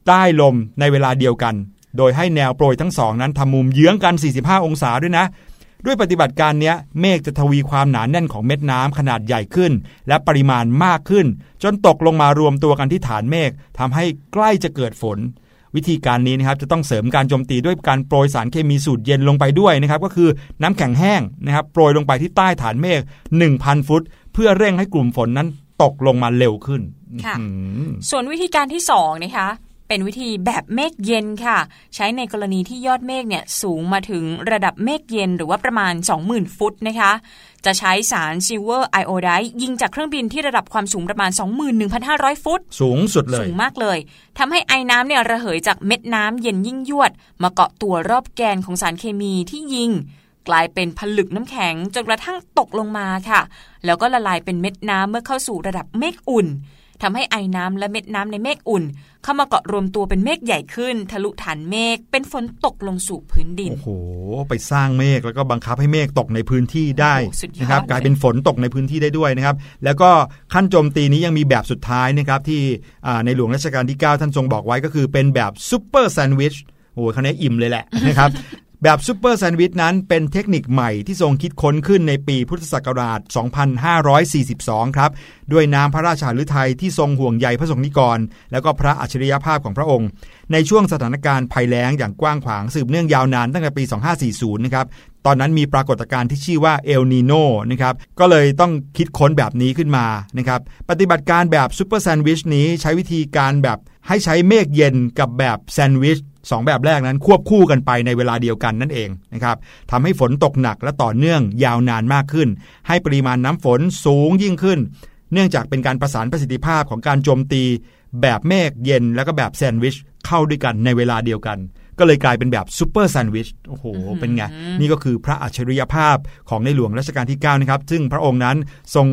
ใต้ลมในเวลาเดียวกัน โดยให้แนวโปรยทั้งสองนั้นทำมุมเยื้องกัน 45 องศาด้วยนะ ด้วยปฏิบัติการนี้เมฆจะทวีความหนานแน่นของเม็ดน้ำขนาดใหญ่ขึ้น และปริมาณมากขึ้น จนตกลงมารวมตัวกันที่ฐานเมฆทำให้ใกล้จะเกิดฝน วิธีการนี้นะครับจะต้องเสริมการโจมตีด้วยการโปรยสารเคมีสูตรเย็นลงไปด้วยนะครับก็คือน้ำแข็งแห้งนะครับโปรยลงไปที่ใต้ฐานเมฆ1,000 ฟุต เพื่อเร่งให้กลุ่มฝนนั้นตกลงมาเร็วขึ้น ค่ะอื้อหือส่วนวิธีการที่สองนะคะ เป็นวิธีแบบเมฆเย็นค่ะ ใช้ในกรณีที่ยอดเมฆเนี่ยสูงมาถึงระดับเมฆเย็นหรือว่าประมาณ 20,000 ฟุตนะคะ จะใช้สารซิลเวอร์ไอโอไดด์ยิงจากเครื่องบินที่ระดับความสูงประมาณ 21,500 ฟุต สูงสุดเลย สูงมากเลยทำให้ไอน้ำเนี่ยระเหยจากเม็ดน้ำเย็นยิ่งยวด มาเกาะตัวรอบแกนของสารเคมีที่ยิงกลายเป็นผลึกน้ำแข็งจนกระทั่งตกลงมาค่ะ แล้วก็ละลายเป็นเม็ดน้ำเมื่อเข้าสู่ระดับเมฆอุ่น ทำให้ไอ้น้ำและเม็ดน้ำในเมฆอุ่น เข้ามาเกาะรวมตัวเป็นเมฆใหญ่ขึ้น ทะลุฐานเมฆเป็นฝนตกลงสู่พื้นดิน โอ้โห ไปสร้างเมฆแล้วก็บังคับให้เมฆตกในพื้นที่ได้โอ้โหสุดยอดนะครับเลยกลายเป็นฝนตกในพื้นที่ได้ด้วยนะครับ แล้วก็ขั้นโจมตีนี้ยังมีแบบสุดท้ายนะครับที่อ่าในหลวงรัชกาลที่ 9 ท่านทรงบอกไว้ก็คือเป็นแบบซูเปอร์แซนด์วิชโอ้โหครั้นี้อิ่มเลยแหละนะครับ แบบซูเปอร์แซนด์วิชนั้นเป็นเทคนิคใหม่ที่ทรงคิดค้นขึ้นในปีพุทธศักราช 2542 ครับ ด้วยน้ำพระราชหฤทัยที่ทรงห่วงใยพระสงฆ์นิกร แล้วก็พระอัจฉริยภาพของพระองค์ ในช่วงสถานการณ์ภัยแล้งอย่างกว้างขวางสืบเนื่องยาวนานตั้งแต่ปี 2540 นะครับ ตอนนั้นมีปรากฏการณ์ที่ชื่อว่าเอลนีโนนะครับ ก็เลยต้องคิดค้นแบบนี้ขึ้นมานะครับ ปฏิบัติการแบบซูเปอร์แซนด์วิชนี้ใช้วิธีการแบบให้ใช้เมฆเย็นกับแบบแซนด์วิช สองแบบแรกนั้นควบคู่กันไปในเวลาเดียวกันนั่นเองนะครับทำให้ฝนตกหนักและต่อเนื่องยาวนานมากขึ้น ให้ปริมาณน้ำฝนสูงยิ่งขึ้น เนื่องจากเป็นการประสานประสิทธิภาพของการโจมตี แบบเมฆเย็นแล้วก็แบบแซนด์วิชเข้าด้วยกันในเวลาเดียวกันก็เลยกลายเป็นแบบซูเปอร์แซนด์วิช โอ้โห เป็นไง นี่ก็คือพระอัจฉริยภาพของในหลวงรัชกาลที่ 9 นะครับ ซึ่งพระองค์นั้นทรง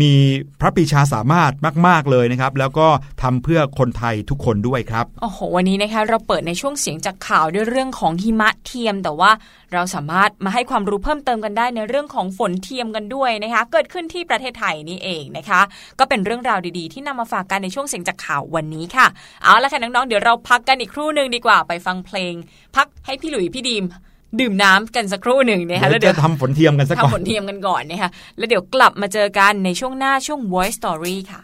มีพระปีชาสามารถมาก ๆ เลยนะครับ แล้วก็ทำเพื่อคนไทยทุกคนด้วยครับโอ้โหวันนี้นะคะเราเปิดในช่วงเสียงจากข่าวด้วยเรื่องของหิมะเทียม แต่ว่าเราสามารถมาให้ความรู้เพิ่มเติมกันได้ในเรื่องของฝนเทียมกันด้วยนะคะ เกิดขึ้นที่ประเทศไทยนี่เองนะคะ ก็เป็นเรื่องราวดีๆ ที่นำมาฝากกันในช่วงเสียงจากข่าววันนี้ค่ะเอาละค่ะน้องๆเดี๋ยวเราพักกันอีกครู่หนึ่งดีกว่าไปฟังเพลง พักให้พี่หลุยพี่ดีม ดื่มน้ำกันสักครู่หนึ่งนะคะแล้วเดี๋เดี๋ยยววจะทำฝนเทียมกันสักก่อทำผนลเทียมกันก่อนนะคะแล้วเดี๋ยวกลับมาเจอกันในช่วงหน้าช่วง Voice Story ค่ะ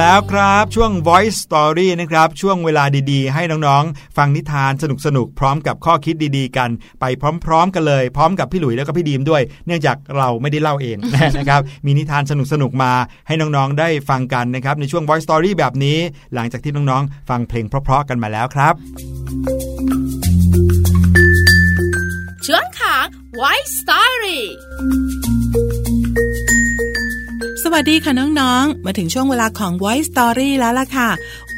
แล้วครับ ช่วง Voice Story นะครับ ช่วงเวลาดีๆ ให้น้องๆ ฟังนิทานสนุกๆ พร้อมกับข้อคิดดีๆ กัน ไปพร้อมๆ กันเลย พร้อมกับพี่หลุยแล้วก็พี่ดีมด้วย เนื่องจากเราไม่ได้เล่าเองนะครับ มีนิทานสนุกๆ มาให้น้องๆ ได้ฟังกันนะครับ ในช่วง Voice Story แบบนี้ หลังจากที่น้องๆ ฟังเพลงเพราะๆ กันมาแล้วครับช่วงของ White Story สวัสดีค่ะน้องๆ มาถึงช่วงเวลาของ Voice Story แล้วล่ะค่ะ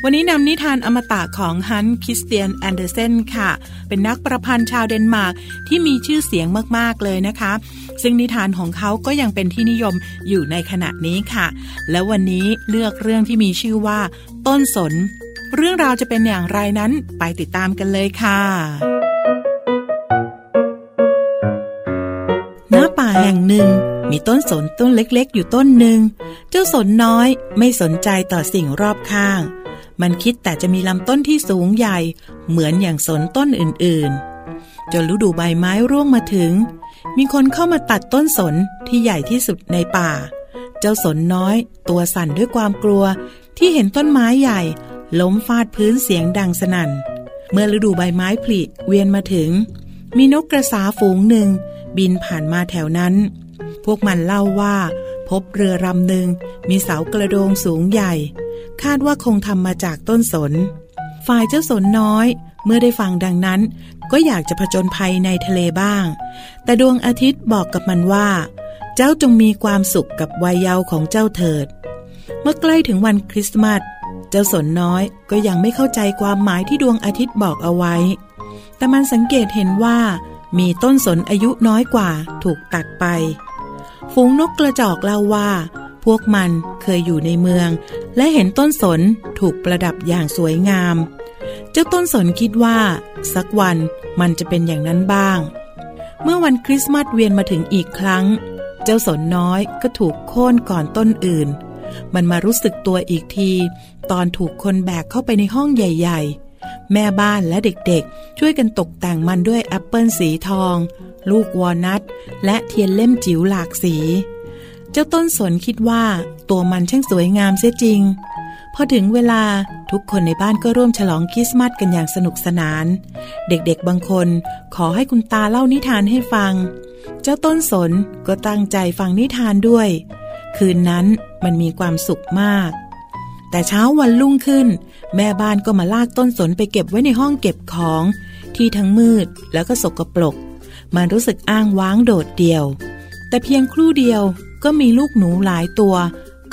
วันนี้นำนิทานอมตะของฮันคริสเตียนแอนเดอร์เซนค่ะ เป็นนักประพันธ์ชาวเดนมาร์กที่มีชื่อเสียงมากๆเลยนะคะ ซึ่งนิทานของเขาก็ยังเป็นที่นิยมอยู่ในขณะนี้ค่ะ แล้ววันนี้เลือกเรื่องที่มีชื่อว่า ต้นสน เรื่องราวจะเป็นอย่างไรนั้นไปติดตามกันเลยค่ะณป่าแห่งหนึ่ง มีต้นสนต้นเล็กๆ อยู่ต้นหนึ่ง เจ้าสนน้อยไม่สนใจต่อสิ่งรอบข้าง มันคิดแต่จะมีลำต้นที่สูงใหญ่ เหมือนอย่างสนต้นอื่นๆ จนฤดูใบไม้ร่วงมาถึง มีคนเข้ามาตัดต้นสนที่ใหญ่ที่สุดในป่า เจ้าสนน้อย ตัวสั่นด้วยความกลัว ที่เห็นต้นไม้ใหญ่ ล้มฟาดพื้นเสียงดังสนั่น เมื่อฤดูใบไม้ผลิเวียนมาถึง มีนกกระสาฝูงหนึ่ง บินผ่านมาแถวนั้น พวกมันเล่าว่า พบเรือลำหนึ่งมีเสากระโดงสูงใหญ่ คาดว่าคงทำมาจากต้นสน ฝ่ายเจ้าสนน้อย เมื่อได้ฟังดังนั้น ก็อยากจะผจญภัยในทะเลบ้าง แต่ดวงอาทิตย์บอกกับมันว่า เจ้าจงมีความสุขกับวัยเยาว์ของเจ้าเถิด เมื่อใกล้ถึงวันคริสต์มาสเจ้าสนน้อยก็ยังไม่เข้าใจความหมายที่ดวงอาทิตย์บอกเอาไว้ แต่มันสังเกตเห็นว่า มีต้นสนอายุน้อยกว่าถูกตัดไป ฝูงนกกระจอกเล่าว่า พวกมันเคยอยู่ในเมือง และเห็นต้นสนถูกประดับอย่างสวยงาม เจ้าต้นสนคิดว่า สักวันมันจะเป็นอย่างนั้นบ้าง เมื่อวันคริสต์มาสเวียนมาถึงอีกครั้ง เจ้าสนน้อยก็ถูกโค่นก่อนต้นอื่น มันมารู้สึกตัวอีกที ตอนถูกคนแบกเข้าไปในห้องใหญ่ ๆ แม่บ้านและเด็กๆ ช่วยกันตกแต่งมันด้วยแอปเปิลสีทอง ลูกวอลนัทและเทียนเล่มจิ๋วหลากสี เจ้าต้นสนคิดว่าตัวมันช่างสวยงามเสียจริง พอถึงเวลาทุกคนในบ้านก็ร่วมฉลองคริสต์มาสกันอย่างสนุกสนาน เด็กๆบางคนขอให้คุณตาเล่านิทานให้ฟัง เจ้าต้นสนก็ตั้งใจฟังนิทานด้วย คืนนั้นมันมีความสุขมาก แต่เช้าวันรุ่งขึ้น แม่บ้านก็มาลากต้นสนไปเก็บไว้ในห้องเก็บของ ที่ทั้งมืดแล้วก็สกปรก มันรู้สึกอ้างว้างโดดเดี่ยว แต่เพียงครู่เดียวก็มีลูกหนูหลายตัว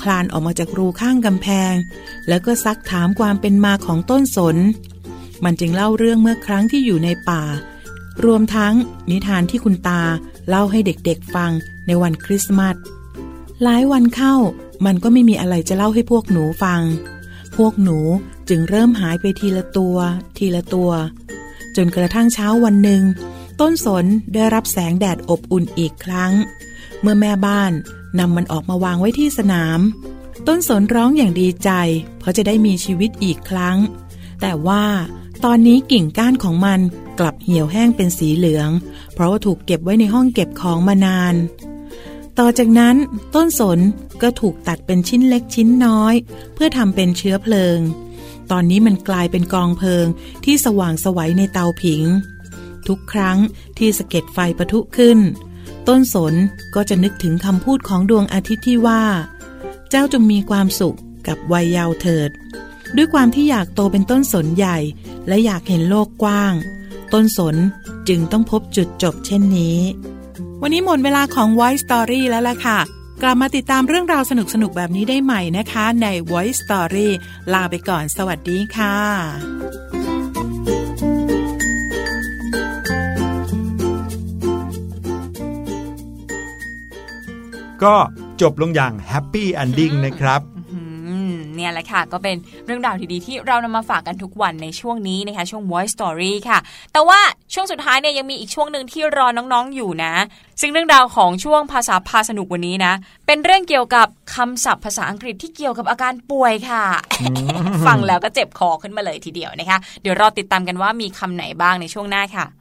คลานออกมาจากรูข้างกำแพง แล้วก็ซักถามความเป็นมาของต้นสน มันจึงเล่าเรื่องเมื่อครั้งที่อยู่ในป่า รวมทั้งนิทานที่คุณตาเล่าให้เด็กๆฟังในวันคริสต์มาสหลายวันเข้า มันก็ไม่มีอะไรจะเล่าให้พวกหนูฟัง พวกหนูจึงเริ่มหายไปทีละตัว ทีละตัว จนกระทั่งเช้าวันหนึ่ง ต้นสนได้รับแสงแดดอบอุ่นอีกครั้ง เมื่อแม่บ้านนำมันออกมาวางไว้ที่สนาม ต้นสนร้องอย่างดีใจ เพราะจะได้มีชีวิตอีกครั้ง แต่ว่าตอนนี้กิ่งก้านของมันกลับเหี่ยวแห้งเป็นสีเหลือง เพราะว่าถูกเก็บไว้ในห้องเก็บของมานาน ต่อจากนั้นต้นสนก็ถูกตัดเป็นชิ้นเล็กชิ้นน้อย เพื่อทำเป็นเชื้อเพลิง ตอนนี้มันกลายเป็นกองเพลิงที่สว่างสวัยในเตาผิง ทุกครั้งที่สะเก็ดไฟปะทุขึ้น ต้นสนก็จะนึกถึงคำพูดของดวงอาทิตย์ที่ว่า เจ้าจงมีความสุขกับวัยเยาว์เถิด ด้วยความที่อยากโตเป็นต้นสนใหญ่ และอยากเห็นโลกกว้าง ต้นสนจึงต้องพบจุดจบเช่นนี้ วันนี้หมดเวลาของ Voice Story แล้วล่ะค่ะ กลับมาติดตามเรื่องราวสนุกๆ แบบนี้ได้ใหม่นะคะ ใน Voice Story ลาไปก่อน สวัสดีค่ะก็จบลงอย่างแฮปปี้ n อนดิ้งนะครับ เนี่ยแหละค่ะ ก็เป็นเรื่องราวดีๆที่เรานำมาฝากกันทุกวันในช่วงนี้นะคะช่วง Voice Story ค่ะ แต่ว่าช่วงสุดท้ายเนี่ยยังมีอีกช่วงหนึ่งที่รอน้องๆอยู่นะ ซึ่งเรื่องราวของช่วงภาษาพาสนุกวันนี้นะ เป็นเรื่องเกี่ยวกับคำศัพท์ภาษาอังกฤษที่เกี่ยวกับอาการป่วยค่ะ ฟังแล้วก็เจ็บคอขึ้นมาเลยทีเดียวนะคะ เดี๋ยวรอติดตามกันว่ามีคำไหนบ้างในช่วงหน้าค่ะ「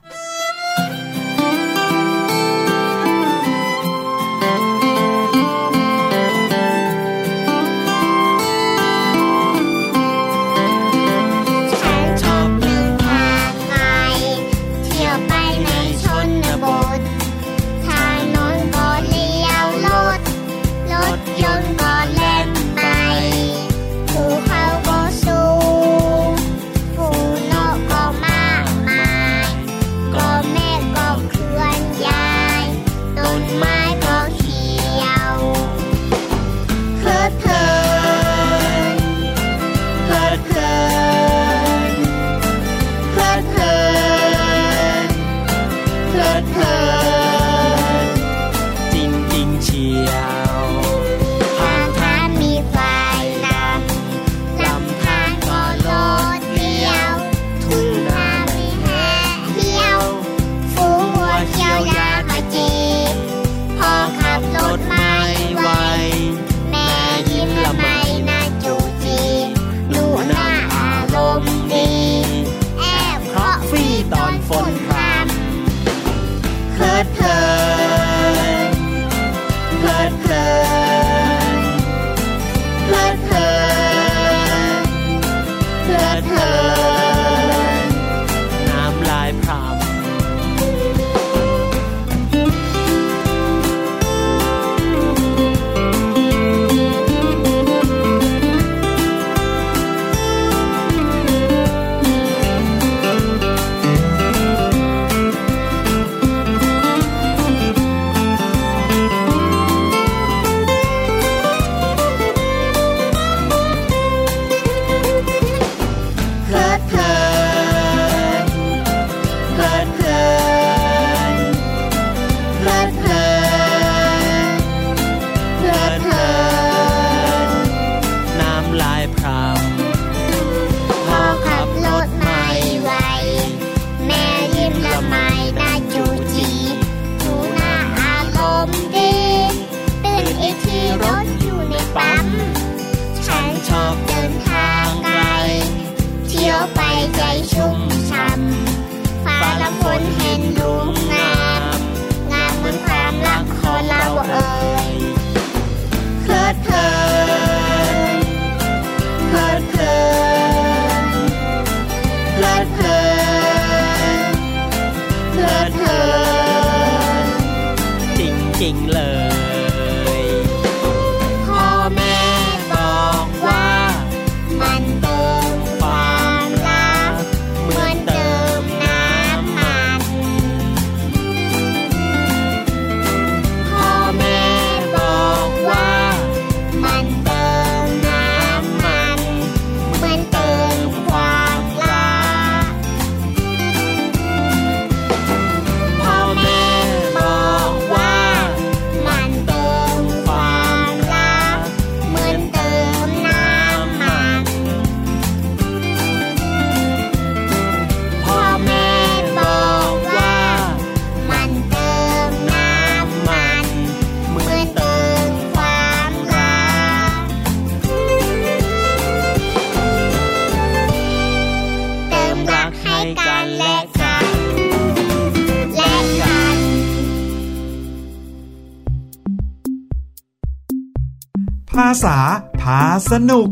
สนุก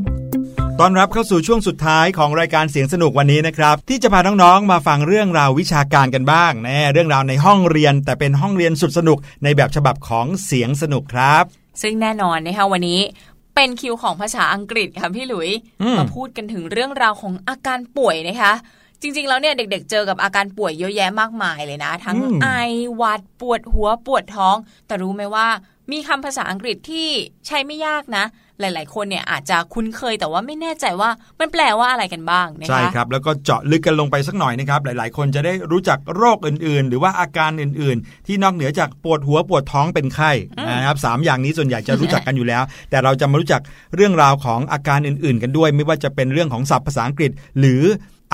ตอนรับเข้าสู่ช่วงสุดท้ายของรายการเสียงสนุกวันนี้นะครับ ที่จะพาน้องๆมาฟังเรื่องราววิชาการกันบ้างแน่เรื่องราวในห้องเรียน แต่เป็นห้องเรียนสุดสนุกในแบบฉบับของเสียงสนุกครับ ซึ่งแน่นอนนะคะวันนี้เป็นคิวของภาษาอังกฤษค่ะพี่หลุยอืมมาพูดกันถึงเรื่องราวของอาการป่วยนะคะจริง ๆ แล้วเนี่ยเด็ก ๆ เจอกับอาการป่วยเยอะแยะมากมายเลยนะ ทั้งไอหวัดปวดหัวปวดท้อง แต่รู้ไหมว่า มีคำภาษาอังกฤษที่ใช้ไม่ยากนะ หลาย ๆ คนเนี่ยอาจจะคุ้นเคยแต่ว่าไม่แน่ใจว่ามันแปลว่าอะไรกันบ้างนะคะใช่ครับ แล้วก็เจาะลึกกันลงไปสักหน่อยนะครับหลาย ๆ คนจะได้รู้จักโรคอื่น ๆ หรือว่าอาการอื่น ๆ ที่นอกเหนือจากปวดหัวปวดท้องเป็นไข้นะครับสามอย่างนี้ส่วนใหญ่จะรู้จักกันอยู่แล้ว แต่เราจะมารู้จักเรื่องราวของอาการอื่น ๆ กันด้วย ไม่ว่าจะเป็นเรื่องของศัพท์ภาษาอังกฤษ หรือ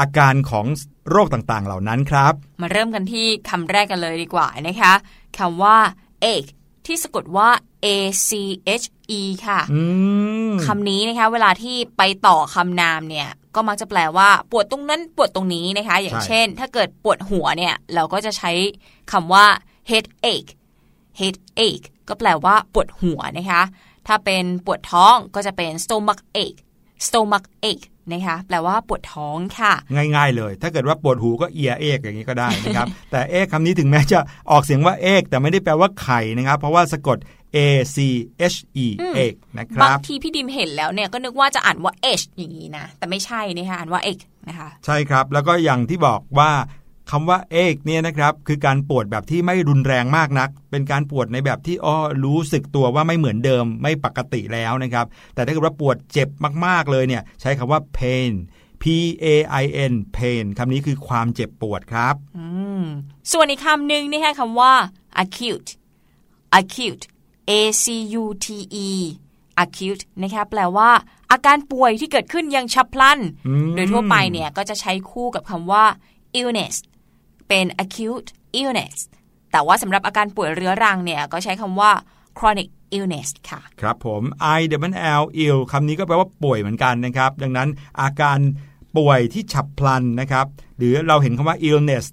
อาการของโรคต่าง ๆ เหล่านั้นครับ มาเริ่มกันที่คำแรกกันเลยดีกว่านะคะคำว่า ache ที่สะกดว่า a c h e ค่ะอืมคำนี้นะคะ เวลาที่ไปต่อคำนามเนี่ย ก็มักจะแปลว่าปวดตรงนั้นปวดตรงนี้นะคะ อย่างเช่น ถ้าเกิดปวดหัวเนี่ย เราก็จะใช้คำว่า headache headache ก็แปลว่าปวดหัวนะคะ ถ้าเป็นปวดท้องก็จะเป็น stomach ache stomach ache นะคะแปลว่าปวดท้องค่ะ ง่ายๆเลย ถ้าเกิดว่าปวดหูก็เอียเอกอย่างนี้ก็ได้นะครับแต่เอกคำนี้ถึงแม้จะออกเสียงว่าเอกแต่ไม่ได้แปลว่าไข่นะครับเพราะว่าสะกด A C H E อืมเอกนะคบารังบทีพี่ดิมเห็นแล้วเนี่ยก็นึกว่าจะอ่านว่า h อย่างนี้นะ แต่ไม่ใช่นะคะอ่านว่า x นะคะ ใช่ครับ แล้วก็อย่างที่บอกว่า คำว่าเอกเนี่ยนะครับคือการปวดแบบที่ไม่รุนแรงมากนัก เป็นการปวดในแบบที่อ้อรู้สึกตัวว่าไม่เหมือนเดิมไม่ปกติแล้วนะครับ แต่ถ้าเกิดว่าปวดเจ็บมากๆเลยเนี่ยใช้คำว่า pain P A I N pain คำนี้คือความเจ็บปวดครับอืมส่วนอีกคำหนึ่งนี่ค่ะคำว่า acute acute a c u t e acute นะคะแปลว่า อาการป่วยที่เกิดขึ้นอย่างฉับพลันอืมโดยทั่วไปเนี่ยก็จะใช้คู่กับคำว่า illness เป็น acute illness แต่ว่าสำหรับอาการป่วยเรื้อรังเนี่ยก็ใช้คำว่า chronic illness ค่ะ ครับผม I W L ill คำนี้ก็แปลว่าป่วยเหมือนกันนะครับ ดังนั้นอาการป่วยที่ฉับพลันนะครับ หรือเราเห็นคำว่า illness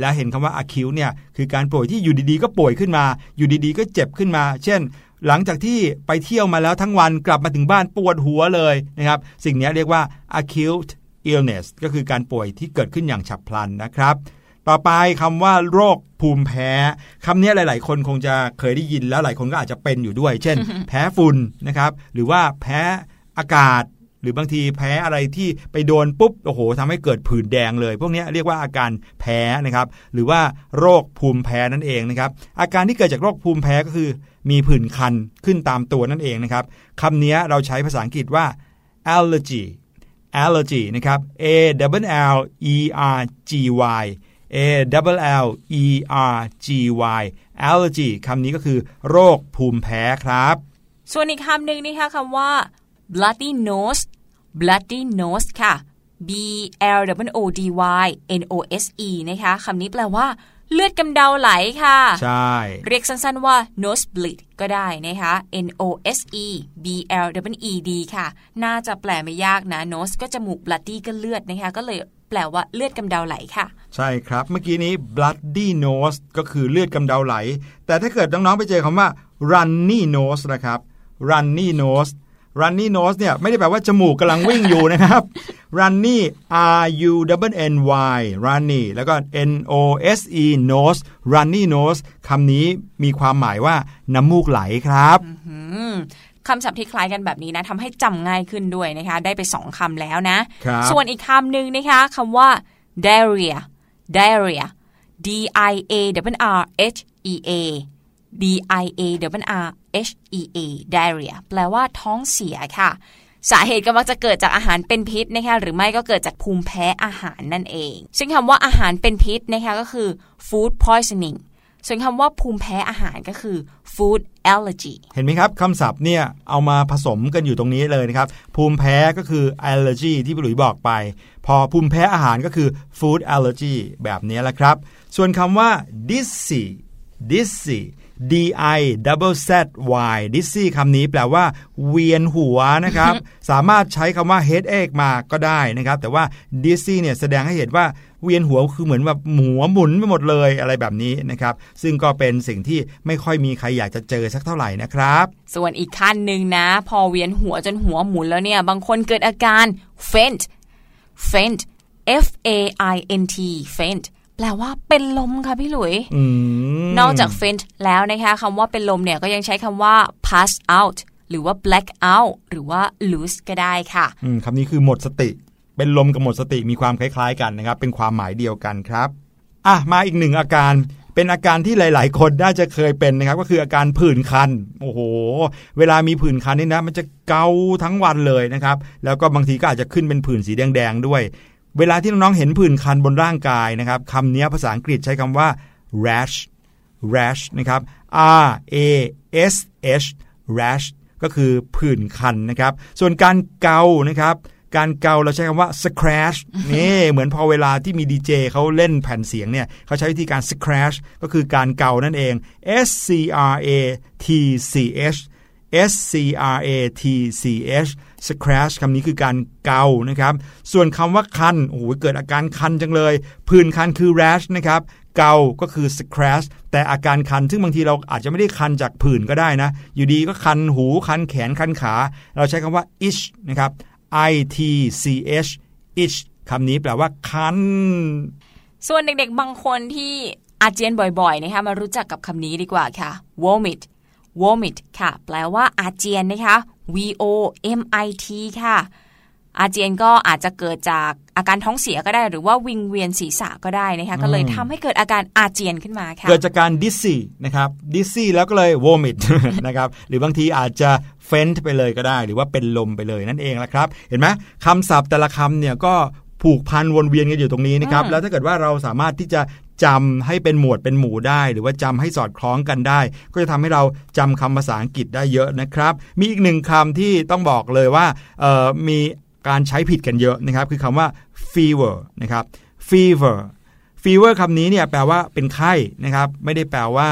และเห็นคำว่า acute เนี่ยคือการป่วยที่อยู่ดีๆ ก็ป่วยขึ้นมา อยู่ดีๆ ก็เจ็บขึ้นมา เช่น หลังจากที่ไปเที่ยวมาแล้วทั้งวันกลับมาถึงบ้านปวดหัวเลยนะครับ สิ่งนี้เรียกว่า acute illness ก็คือการป่วยที่เกิดขึ้นอย่างฉับพลันนะครับ ต่อไปคำว่าโรคภูมิแพ้คำนี้หลาย ๆ คนคงจะเคยได้ยินแล้วหลายคนก็อาจจะเป็นอยู่ด้วย เช่น แพ้ฝุ่นนะครับ หรือว่าแพ้อากาศ หรือบางทีแพ้อะไรที่ไปโดนปุ๊บโอ้โหทำให้เกิดผื่นแดงเลย พวกนี้เรียกว่าอาการแพ้นะครับ หรือว่าโรคภูมิแพ้นั่นเองนะครับ อาการที่เกิดจากโรคภูมิแพ้ก็คือ มีผื่นคันขึ้นตามตัวนั่นเองนะครับคำนี้เราใช้ภาษาอังกฤษว่า allergy allergy นะครับ a w l e r g y a w l e r g y allergy คำนี้ก็คือ โรคภูมิแพ้ครับ ส่วนอีกคำหนึ่งนะคะคำว่า bloody nose bloody nose ค่ะ b l w o d y n o s e นะคะคำนี้แปลว่า เลือดกำเดาไหลค่ะ ใช่ เรียกสั้นๆว่า nosebleed ก็ได้นะคะ n o s e b l w e d ค่ะ น่าจะแปลไม่ยากนะ nose ก็จมูก bloody ก็เลือดนะคะ ก็เลยแปลว่าเลือดกำเดาไหลค่ะ ใช่ครับเมื่อกี้นี้ bloody nose ก็คือเลือดกำเดาไหล แต่ถ้าเกิดน้องๆไปเจอคำว่า runny nose นะครับ runny nose runny nose เนี่ยไม่ได้แปลว่าจมูกกำลังวิ่งอยู่นะครับ runny r u n n y runny แล้วก็ n o s e nose runny nose คำนี้มีความหมายว่าน้ำมูกไหลครับอืมคำศัพท์ที่คล้ายกันแบบนี้นะทำให้จำง่ายขึ้นด้วยนะคะ ได้ไปสองคำแล้วนะครับส่วนอีกคำหนึ่งนะคะคำว่า diarrhea diarrhea d i a w r h e a d i a w r h e a diarrhea แปลว่าท้องเสียค่ะ สาเหตุก็มักจะเกิดจากอาหารเป็นพิษนะคะหรือไม่ก็เกิดจากภูมิแพ้อาหารนั่นเอง ซึ่งคำว่าอาหารเป็นพิษนะคะก็คือ food poisoning ส่วนคำว่าภูมิแพ้อาหารก็คือ food allergy เห็นไหมครับคำศัพท์เนี่ยเอามาผสมกันอยู่ตรงนี้เลยนะครับ ภูมิแพ้ก็คือ allergy ที่พี่หลุยบอกไป พอภูมิแพ้อาหารก็คือ food allergy แบบนี้แหละครับ ส่วนคำว่า dizzy dizzy d i double z y dizzy คำนี้แปลว่า เวียนหัวนะครับ สามารถใช้คำว่า headache มาก็ได้นะครับ แต่ว่า dizzy เนี่ยแสดงให้เห็นว่า เวียนหัวคือเหมือนแบบหัวหมุนไปหมดเลยอะไรแบบนี้นะครับซึ่งก็เป็นสิ่งที่ไม่ค่อยมีใครอยากจะเจอสักเท่าไหร่นะครับ ส่วนอีกขั้นหนึ่งนะ พอเวียนหัวจนหัวหมุนแล้วเนี่ย บางคนเกิดอาการ faint faint f a i n t faint แปลว่าเป็นลมค่ะพี่หลุยอืมนอกจาก faint แล้วนะคะคำว่าเป็นลมเนี่ยก็ยังใช้คำว่า pass out หรือว่า black out หรือว่า lose ก็ได้ค่ะอืมคำนี้คือหมดสติ เป็นลมกับหมดสติมีความคล้ายๆกันนะครับ เป็นความหมายเดียวกันครับอะมาอีกหนึ่งอาการเป็นอาการที่หลาย ๆ คนน่าจะเคยเป็นนะครับ ก็คืออาการผื่นคัน โอ้โห เวลามีผื่นคันนี่นะ มันจะเกาทั้งวันเลยนะครับ แล้วก็บางทีก็อาจจะขึ้นเป็นผื่นสีแดง ๆ ด้วย เวลาที่น้อง ๆ เห็นผื่นคันบนร่างกายนะครับคำนี้ภาษาอังกฤษใช้คำว่า rash rash นะครับ R A S H rash ก็คือผื่นคันนะครับ ส่วนการเกานะครับ การเกาเราใช้คำว่า scratch นี่เหมือนพอเวลาที่มีดีเจเขาเล่นแผ่นเสียงเนี่ยเขาใช้วิธีการ scratch ก็คือการเกานั่นเอง S C R A T C H S C R A T C H scratch คำนี้คือการเกานะครับ ส่วนคำว่าคันโอ้โหเกิดอาการคันจังเลยผื่นคันคือ rash นะครับ เกา ก็คือ scratch แต่อาการคัน ซึ่งบางทีเราอาจจะไม่ได้คันจากผื่นก็ได้นะ อยู่ดีก็คันหู คันแขน คันขา เราใช้คำว่า itch นะครับ I T C H itch คำนี้แปลว่าคัน ส่วนเด็กๆ บางคนที่อาเจียนบ่อยๆ นะคะ มารู้จักกับคำนี้ดีกว่าค่ะ vomit vomit ค่ะ แปลว่าอาเจียนนะคะ v o m i t ค่ะ อาเจียนก็อาจจะเกิดจากอาการท้องเสียก็ได้ หรือว่าวิงเวียนศีรษะก็ได้นะคะก็เลยทำให้เกิดอาการอาเจียนขึ้นมาค่ะเกิดจากการ dizzy นะครับ dizzy แล้วก็เลย vomit นะครับหรือบางทีอาจจะ faint ไปเลยก็ได้ หรือว่าเป็นลมไปเลยนั่นเองละครับ เห็นไหมคำศัพท์แต่ละคำเนี่ยก็ผูกพันวนเวียนกันอยู่ตรงนี้นะครับอืมแล้วถ้าเกิดว่าเราสามารถที่จะจำให้เป็นหมวดเป็นหมู่ได้ หรือว่าจำให้สอดคล้องกันได้ ก็จะทำให้เราจำคำภาษาอังกฤษได้เยอะนะครับ มีอีกหนึ่งคำที่ต้องบอกเลยว่าเอ่อมี การใช้ผิดกันเยอะนะครับ คือคำว่า fever นะครับ fever fever คำนี้เนี่ยแปลว่าเป็นไข้นะครับ ไม่ได้แปลว่า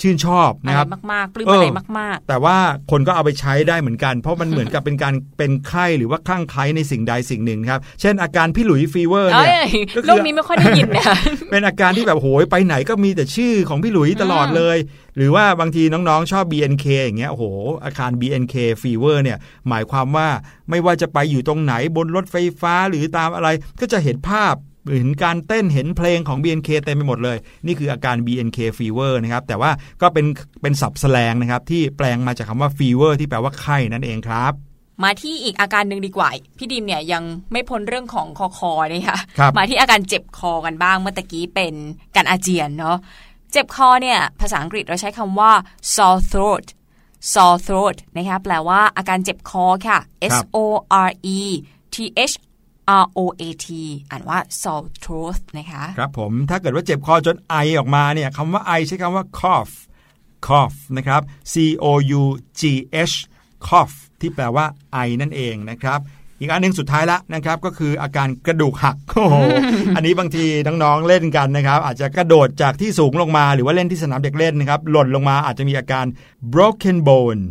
ชื่นชอบอะนะไรครับมากๆปลื้มเออออะไรมากแต่ว่าคนก็เอาไปใช้ได้เหมือนกัน เพราะมันเหมือนกับเป็นการเป็นไข้หรือว่าคลั่งไคล้ในสิ่งใดสิ่งหนึ่งครับ เช่นอาการพี่หลุยฟีเวอร์ๆเอ้เนี่ยยก็คือโลกนี้ไม่ค่อยได้ยินเนี่ยเป็นอาการที่แบบโหยไปไหนก็มีแต่ชื่อของพี่หลุยตลอดเลย หรือว่าบางทีน้องๆชอบ BNK อย่างเงี้ยโอ้โห อาการ BNK fever เนี่ยหมายความว่าไม่ว่าจะไปอยู่ตรงไหนบนรถไฟฟ้าหรือตามอะไรก็จะเห็นภาพ เห็นการเต้นเห็นเพลงของ BNK เต็มไปหมดเลย นี่คืออาการ BNK fever นะครับแต่ว่าก็เป็นเป็นศัพท์แสลงนะครับที่แปลงมาจากคำว่า fever ที่แปลว่าไข้นั่นเองครับมาที่อีกอาการหนึ่งดีกว่า พี่ดิมเนี่ยยังไม่พ้นเรื่องของคอคอนี่ค่ะครับมาที่อาการเจ็บคอกันบ้างเมื่อตะกี้เป็นการอาเจียนเนาะเจ็บคอเนี่ยภาษาอังกฤษเราใช้คำว่า sore throat sore throat นะคะแปลว่าอาการเจ็บคอค่ะ S O R E T H R O A T อ่านว่า sore throat นะคะ ครับผมถ้าเกิดว่าเจ็บคอจนไอออกมาเนี่ยคำว่าไอใช้คำว่า cough cough นะครับ C O U G H cough ที่แปลว่าไอนั่นเองนะครับ อีกอันหนึงสุดท้ายละนะครับ ก็คืออาการกระดูกหักโอ้โหอันนี้บางทีน้องๆเล่นกันนะครับ อาจจะกระโดดจากที่สูงลงมาหรือว่าเล่นที่สนามเด็กเล่นนะครับ หล่นลงมาอาจจะมีอาการ broken bone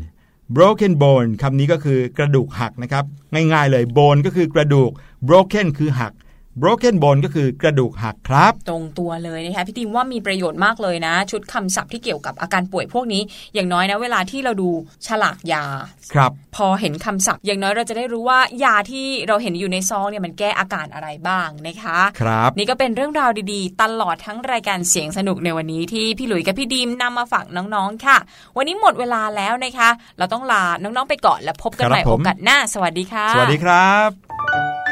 broken bone คำนี้ก็คือกระดูกหักนะครับ ง่ายๆเลย bone ก็คือกระดูก broken คือหัก broken bone ก็คือกระดูกหักครับ ตรงตัวเลยนะคะพี่ติมว่ามีประโยชน์มากเลยนะ ชุดคำศัพท์ที่เกี่ยวกับอาการป่วยพวกนี้ อย่างน้อยนะ เวลาที่เราดูฉลากยา ครับ พอเห็นคำศัพท์ อย่างน้อยเราจะได้รู้ว่ายาที่เราเห็นอยู่ในซองเนี่ยมันแก้อาการอะไรบ้างนะคะ ครับ นี่ก็เป็นเรื่องราวดีๆ ตลอดทั้งรายการเสียงสนุกในวันนี้ที่พี่หลุยกับพี่ดีมนำมาฝากน้องๆค่ะ วันนี้หมดเวลาแล้วนะคะ เราต้องลาน้องๆไปก่อนแล้วพบกันครับใหม่ผมโอกาสหน้า สวัสดีค่ะ สวัสดีครับ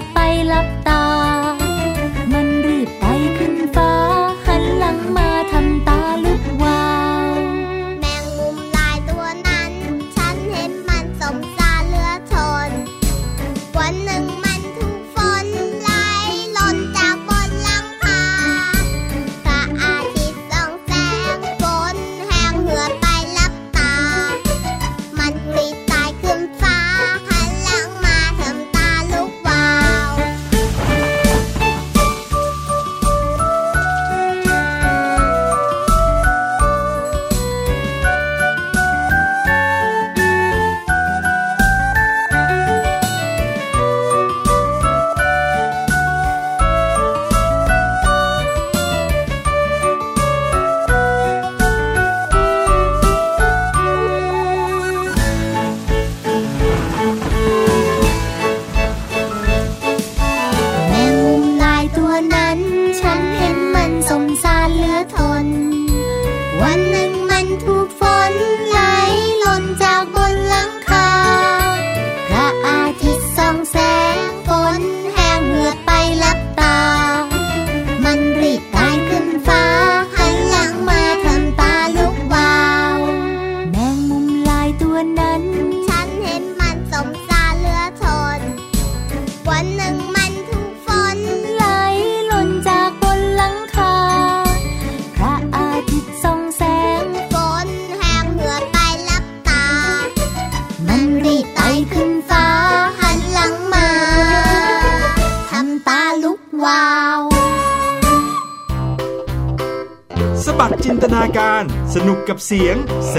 ดไปลับตา มันรีบไต่ขึ้นฟ้า หันหลังมาทำตาลุกวาว แมงมุมลายตัวนั้น ฉันเห็นมันสมสารเหลือทน วันหนึ่ง กกับเสียงเส